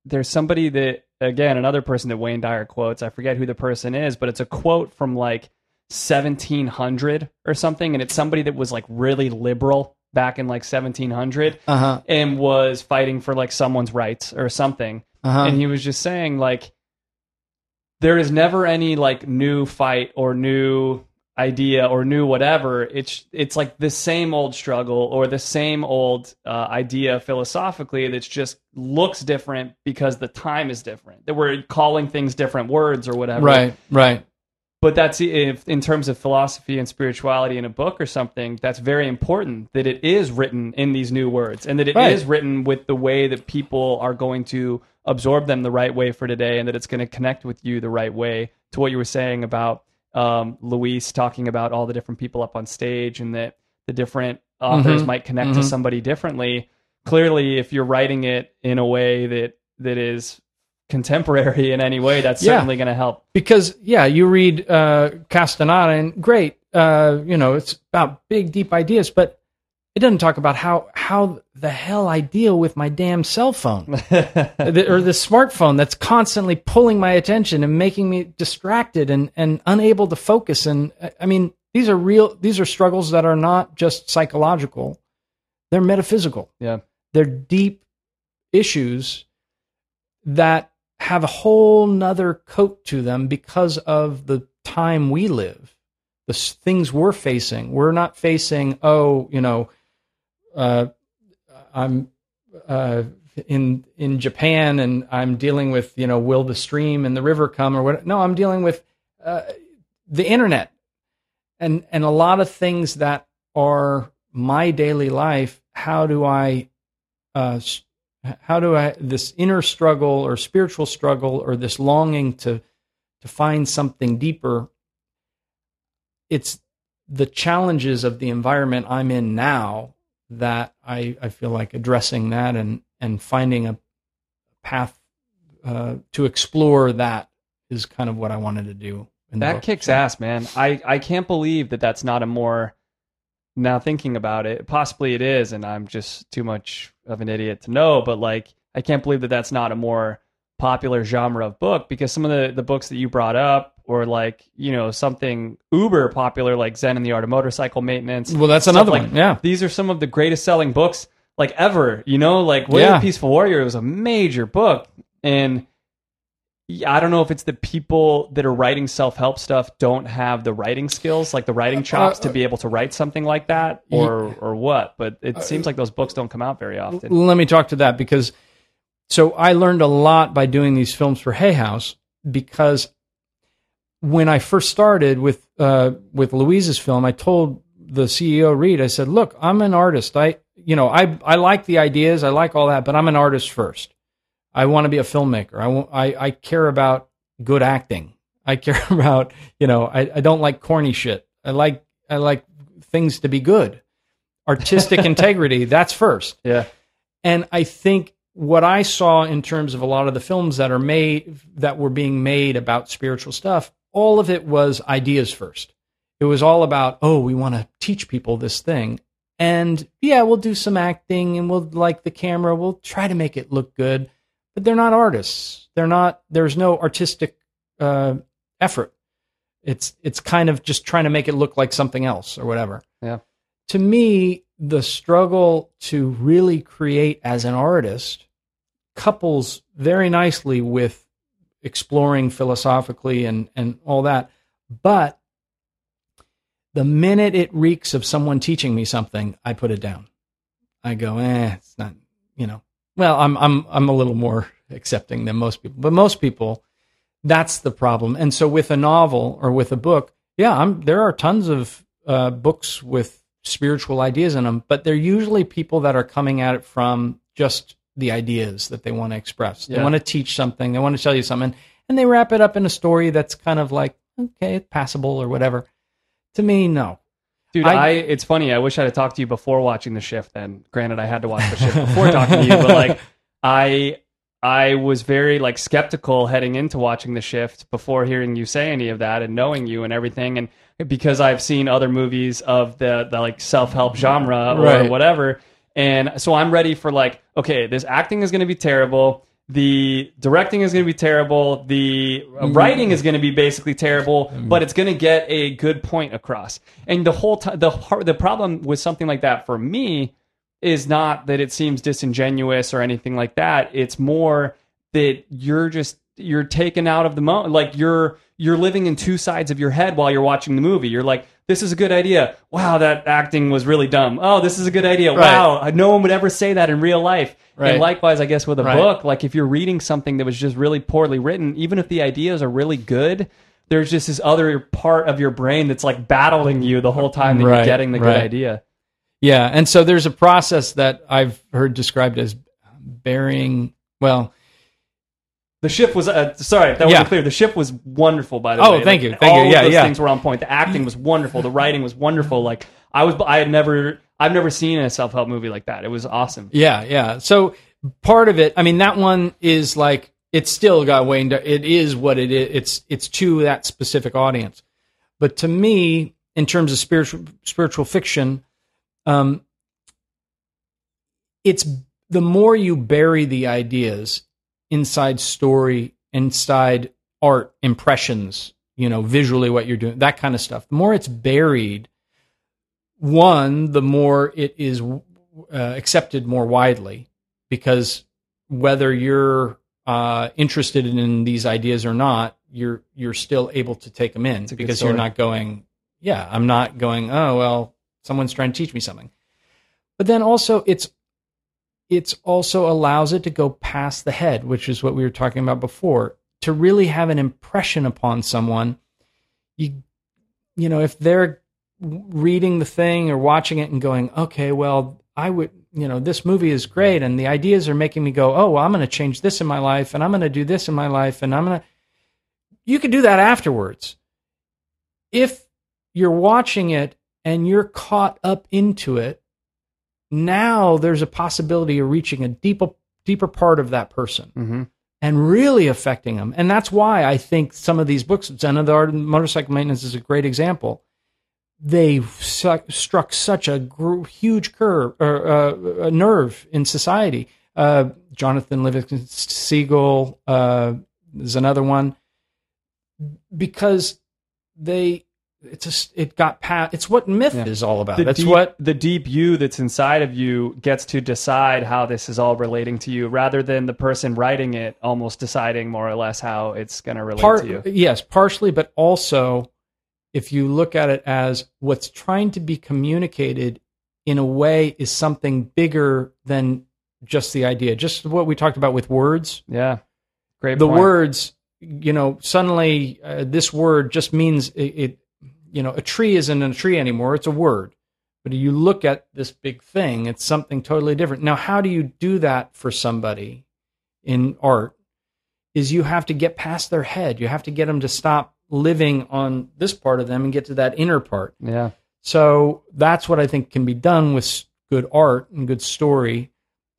there's somebody that again another person that Wayne Dyer quotes. I forget who the person is, but it's a quote from like 1700 or something, and it's somebody that was like really liberal back in like 1700 Uh huh. and was fighting for like someone's rights or something Uh huh. and he was just saying like there is never any like new fight or new idea or new whatever it's it's like the same old struggle or the same old uh, idea philosophically that's just looks different because the time is different that we're calling things different words or whatever Right. Right. But that's if in terms of philosophy and spirituality in a book or something that's very important that it is written in these new words and that it is Right. written with the way that people are going to absorb them the right way for today and that it's going to connect with you the right way to what you were saying about um, Louise talking about all the different people up on stage and that the different authors Mhm. might connect to Mhm. somebody differently clearly if you're writing it in a way that that is contemporary in any way that's Yeah. certainly going to help because yeah, you read uh, Castaneda and great, uh, you know, it's about big, deep ideas, but it doesn't talk about how how the hell I deal with my damn cell phone [laughs] The- or the smartphone that's constantly pulling my attention and making me distracted and and unable to focus. And I- I mean, these are real. These are struggles that are not just psychological; they're metaphysical yeah they're deep issues that have a whole nother coat to them because of the time we live. The things we're facing. We're not facing oh you know uh, i'm uh, in in japan and i'm dealing with you know will the stream and the river come or what? No i'm dealing with uh, the internet. And and a lot of things that are my daily life how do i uh, how do I this inner struggle or spiritual struggle or this longing to to find something deeper? It's the challenges of the environment I'm in now that I, I feel like addressing that and and finding a path uh, to explore that is kind of what I wanted to do. That book. kicks So- ass, man. I, I can't believe that that's not a more. Now thinking about it, possibly it is, and I'm just too much of an idiot to know. But like, I can't believe that that's not a more popular genre of book because some of the the books that you brought up, or like you know something uber popular like Zen and the Art of Motorcycle Maintenance. Well, that's another like- one. Yeah. these are some of the greatest selling books like ever. You know, like of Yeah. Peaceful Warrior was a major book, and I don't know if it's the people that are writing self help stuff don't have the writing skills, like the writing uh, chops, to uh, be able to write something like that, or or what. But it uh, seems like those books don't come out very often. Let me talk to that because so I learned a lot by doing these films for Hay House because when I first started with uh, with Louise's film, I told the CEO Reid, I said, "Look, I'm an artist. I you know I I like the ideas, I like all that, but I'm an artist first. I want to be a filmmaker. I want, I I care about good acting. I care [laughs] about you know I, I don't like corny shit. I like I like things to be good, artistic [laughs] integrity. That's first. Yeah, And I think what I saw in terms of a lot of the films that are made that were being made about spiritual stuff, all of it was ideas first. It was all about, oh, we want to teach people this thing. And yeah, we'll do some acting and we'll like the camera, we'll try to make it look good, but they're not artists. They're not there's no artistic uh, effort. It's it's kind of just trying to make it look like something else or whatever yeah, to me, the struggle to really create as an artist couples very nicely with exploring philosophically and, and all that. But The minute it reeks of someone teaching me something, I put it down. I go, eh, it's not, you know. Well, I'm I'm I'm a little more accepting than most people, but most people, that's the problem. And so with a novel or with a book, yeah, I'm there are tons of uh, books with spiritual ideas in them, but they're usually people that are coming at it from just the ideas that they want to express. They Yeah. want to teach something, they want to tell you something, and they wrap it up in a story that's kind of like okay, it's passable or whatever. To me, no. Dude, I- I, it's funny. I wish I'd have talked to you before watching the shift. Then, granted, I had to watch the shift before [laughs] talking to you, but like, I I was very like skeptical heading into watching the shift before hearing you say any of that and knowing you and everything, and because I've seen other movies of the the like self help genre or Right. whatever, and so I'm ready for like, okay, this acting is going to be terrible. The directing is going to be terrible. The uh, writing is going to be basically terrible, but it's going to get a good point across. And the whole time, the the problem with something like that for me is not that it seems disingenuous or anything like that. It's more that you're just you're taken out of the moment. Like you're you're living in two sides of your head while you're watching the movie. You're like, this is a good idea. Wow, that acting was really dumb. Oh, this is a good idea. Right. Wow, no one would ever say that in real life. Right. And likewise, I guess with a Right. book, like if you're reading something that was just really poorly written, even if the ideas are really good, there's just this other part of your brain that's like battling you the whole time that Right, you're getting the good idea. Yeah, and so there's a process that I've heard described as burying. Well, The shift was uh, sorry, that wasn't clear. The shift was wonderful, by the Oh, way. thank you, thank all you. of Yeah, those yeah. things were on point. The acting was wonderful. The writing was wonderful. Like I was, I had never, I've never seen a self help movie like that. It was awesome. yeah, yeah. So part of it, I mean, that one is like it's still got Wayne. Dar- It is what it is. It's it's to that specific audience. But to me, in terms of spiritual spiritual fiction, um, it's the more you bury the ideas inside story, inside art, impressions, you know, visually what you're doing, that kind of stuff. The more it's buried, one, the more it is uh, accepted more widely because whether you're uh, interested in these ideas or not, you're you're still able to take them in because you're not going. Yeah, I'm not going. Oh well, someone's trying to teach me something. But then also, it's it's also allows it to go past the head, which is what we were talking about before. To really have an impression upon someone, you you know, if they're reading the thing or watching it and going, okay, well, I would, you know, this movie is great, and the ideas are making me go, oh, well, I'm going to change this in my life, and I'm going to do this in my life, and I'm going to. You could do that afterwards. If you're watching it and you're caught up into it, now there's a possibility of reaching a deeper, deeper part of that person Mm-hmm. and really affecting them. And that's why I think some of these books, Zen of the Art of Motorcycle Maintenance is a great example. They su- struck such a gr- huge curve or uh, a nerve in society. Uh, Jonathan Livingston Seagull uh, is another one because they it's just it got past. It's what myth Yeah. is all about. The That's deep, what the deep you that's inside of you gets to decide how this is all relating to you, rather than the person writing it almost deciding more or less how it's going to relate part to you. yes partially but also if you look at it as what's trying to be communicated in a way is something bigger than just the idea just what we talked about with words Yeah, great. the point. words you know suddenly uh, this word just means it, it you know a tree isn't a tree anymore it's a word but you look at this big thing it's something totally different now how do you do that for somebody in art is you have to get past their head you have to get them to stop living on this part of them and get to that inner part Yeah, so that's what i think can be done with good art and good story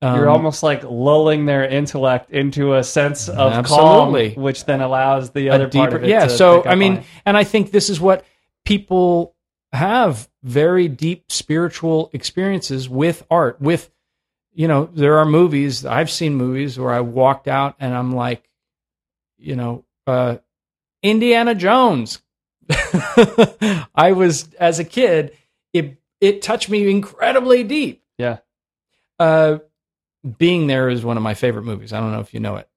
you're Um, almost like lulling their intellect into a sense of Absolutely. calm, which then allows the a other part deeper of it. yeah to so i mean it. and i think this is what people have very deep spiritual experiences with art with you know there are movies i've seen movies where i walked out and i'm like you know uh indiana jones. [laughs] I was as a kid it it touched me incredibly deep. Yeah, uh being there is one of my favorite movies. I don't know if you know it.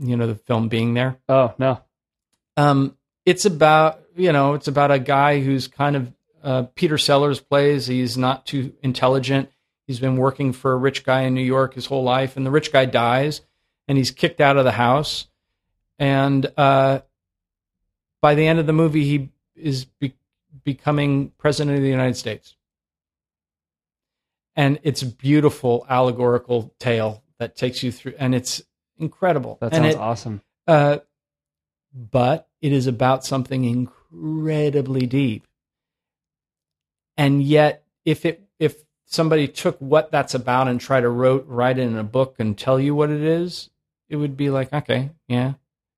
You know the film being there? Oh no, um, it's about you know it's about a guy who's kind of uh, Peter Sellers plays. He's not too intelligent. He's been working for a rich guy in New York his whole life, and the rich guy dies, and he's kicked out of the house. And uh, by the end of the movie, he is be- becoming president of the United States. And it's a beautiful allegorical tale that takes you through, and it's incredible. That sounds it- awesome. uh, but it is about something incredibly deep. And yet, if it if somebody took what that's about and tried to wrote, write it in a book and tell you what it is, it would be like, okay, yeah.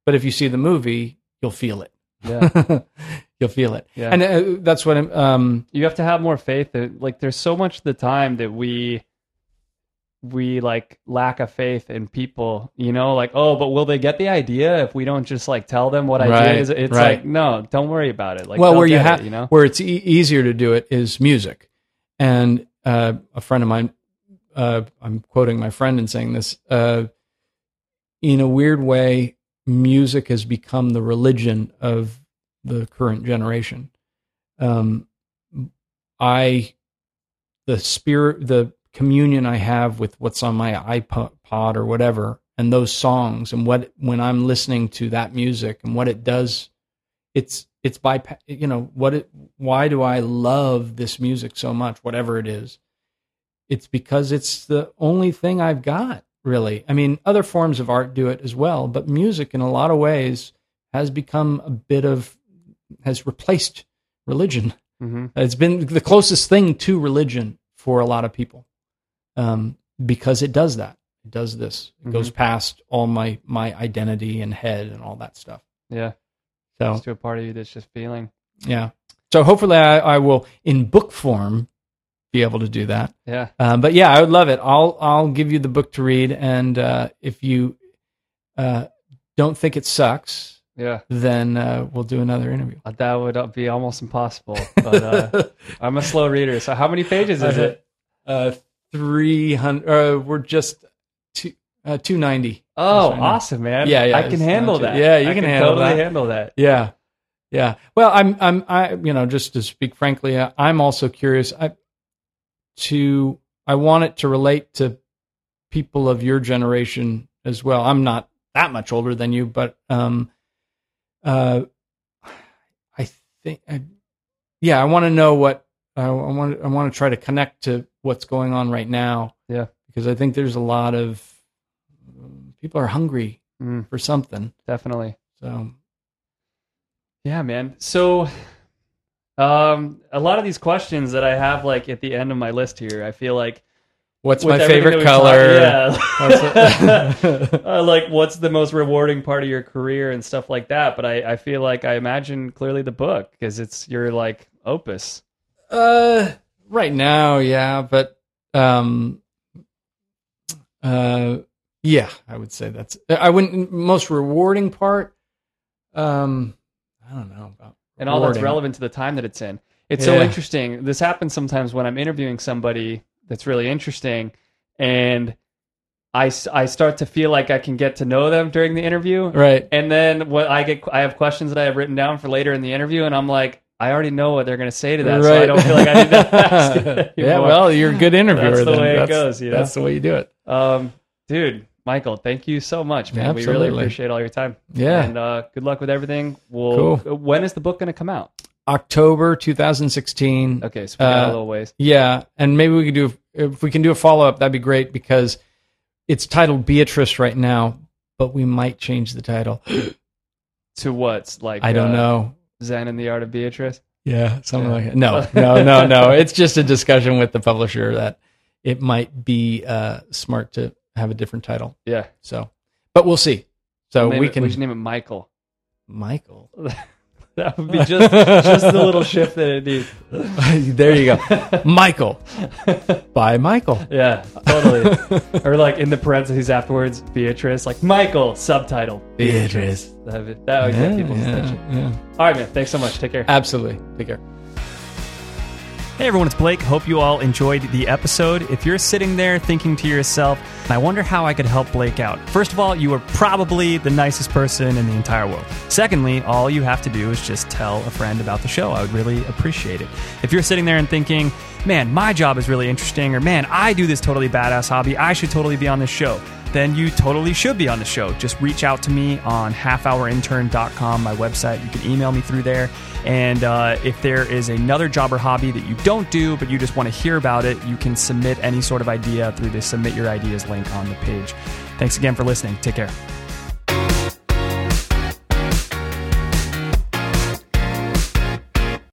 But if you see the movie, you'll feel it. Yeah. [laughs] you'll feel it. Yeah. And uh, that's what I'm, um, you have to have more faith that like there's so much of the time that we we like lack a faith in people you know like oh but will they get the idea if we don't just like tell them what idea is it's right. like no don't worry about it like well, where you have, you know where it's e- easier to do it is music. And uh, a friend of mine, uh, I'm quoting my friend and saying this. Uh, in a weird way, music has become the religion of the current generation. Um, I, the spirit, the communion I have with what's on my iPod or whatever, and those songs, and what when I'm listening to that music and what it does it's it's by you know what it why do i love this music so much whatever it is? It's because it's the only thing i've got really. I mean other forms of art do it as well but music in a lot of ways has become a bit of has replaced religion. Hmm it's been the closest thing to religion for a lot of people um, because it does that. It does this. It goes past all my my identity and head and all that stuff. Yeah. So it's to a part of you that's just feeling. Yeah. So hopefully I, I will in book form be able to do that. yeah. Um, but yeah, I would love it. I'll I'll give you the book to read, and uh, if you uh, don't think it sucks, yeah. then uh, we'll do another interview. Uh, that would be almost impossible but uh [laughs] i'm a slow reader so how many pages is it? Uh, three hundred. Uh, we're just two uh, two ninety. oh awesome man Yeah, yeah, i can handle that yeah, you I can handle totally that. handle that Yeah, yeah. Well, I'm, I'm, I, you know, just to speak frankly, I, I'm also curious. I, to, I want it to relate to people of your generation as well. I'm not that much older than you, but, um, uh, I think, I, yeah, I want to know what I, I want. I want to try to connect to what's going on right now. Yeah. because I think there's a lot of um, people are hungry Mm. for something. definitely So Yeah, man. So, um, a lot of these questions that I have, like at the end of my list here, I feel like What's my favorite color? talked- yeah. [laughs] uh, like, what's the most rewarding part of your career and stuff like that. But I, I feel like I imagine clearly the book because it's your like opus. Uh, right now, yeah, but um, uh, yeah, I would say that's. I wouldn't most rewarding part. Um, I don't know about and all that's relevant to the time that it's in. It's so interesting. This happens sometimes when I'm interviewing somebody that's really interesting, and I, I start to feel like I can get to know them during the interview, Right. and then what I get, I have questions that I have written down for later in the interview, and I'm like, I already know what they're going to say to that, so I don't feel like I need to [laughs] ask yeah, [laughs] well, you're a good interviewer. That's the then. way it goes, you know? That's the way you do it. um, dude, Michael, thank you so much, man. We really appreciate all your time. Yeah. and uh, good luck with everything. We'll, Cool. When is the book going to come out? October 2016. Okay, so we got a Uh, little ways. Yeah, and maybe we could do if we can do a follow up. That'd be great because it's titled Beatrice right now, but we might change the title. [gasps] To what's like? I don't uh, know. Zen and the Art of Beatrice. Yeah, something Yeah. like that. No, [laughs] no, no, no. It's just a discussion with the publisher that it might be uh, smart to have a different title. Yeah, So, but we'll see. So we can. We should name it Michael. Michael. [laughs] That would be [laughs] just just the little shift that it needs. [laughs] there you go. Michael. By Michael. Yeah, totally. or like in the parentheses afterwards, Beatrice, like Michael subtitle. Beatrice. That would, that would get people's attention. yeah. All right, man. Thanks so much. Take care. Absolutely. Take care. Hey everyone, it's Blake. Hope you all enjoyed the episode. If you're sitting there thinking to yourself, I wonder how I could help Blake out. First of all, you are probably the nicest person in the entire world. Secondly, all you have to do is just tell a friend about the show. I would really appreciate it. If you're sitting there and thinking, man, my job is really interesting, or man, I do this totally badass hobby, I should totally be on this show then you totally should be on the show. Just reach out to me on halfhourintern.com, my website. You can email me through there. And uh, if there is another job or hobby that you don't do, but you just want to hear about it, you can submit any sort of idea through the Submit Your Ideas link on the page. Thanks again for listening. Take care.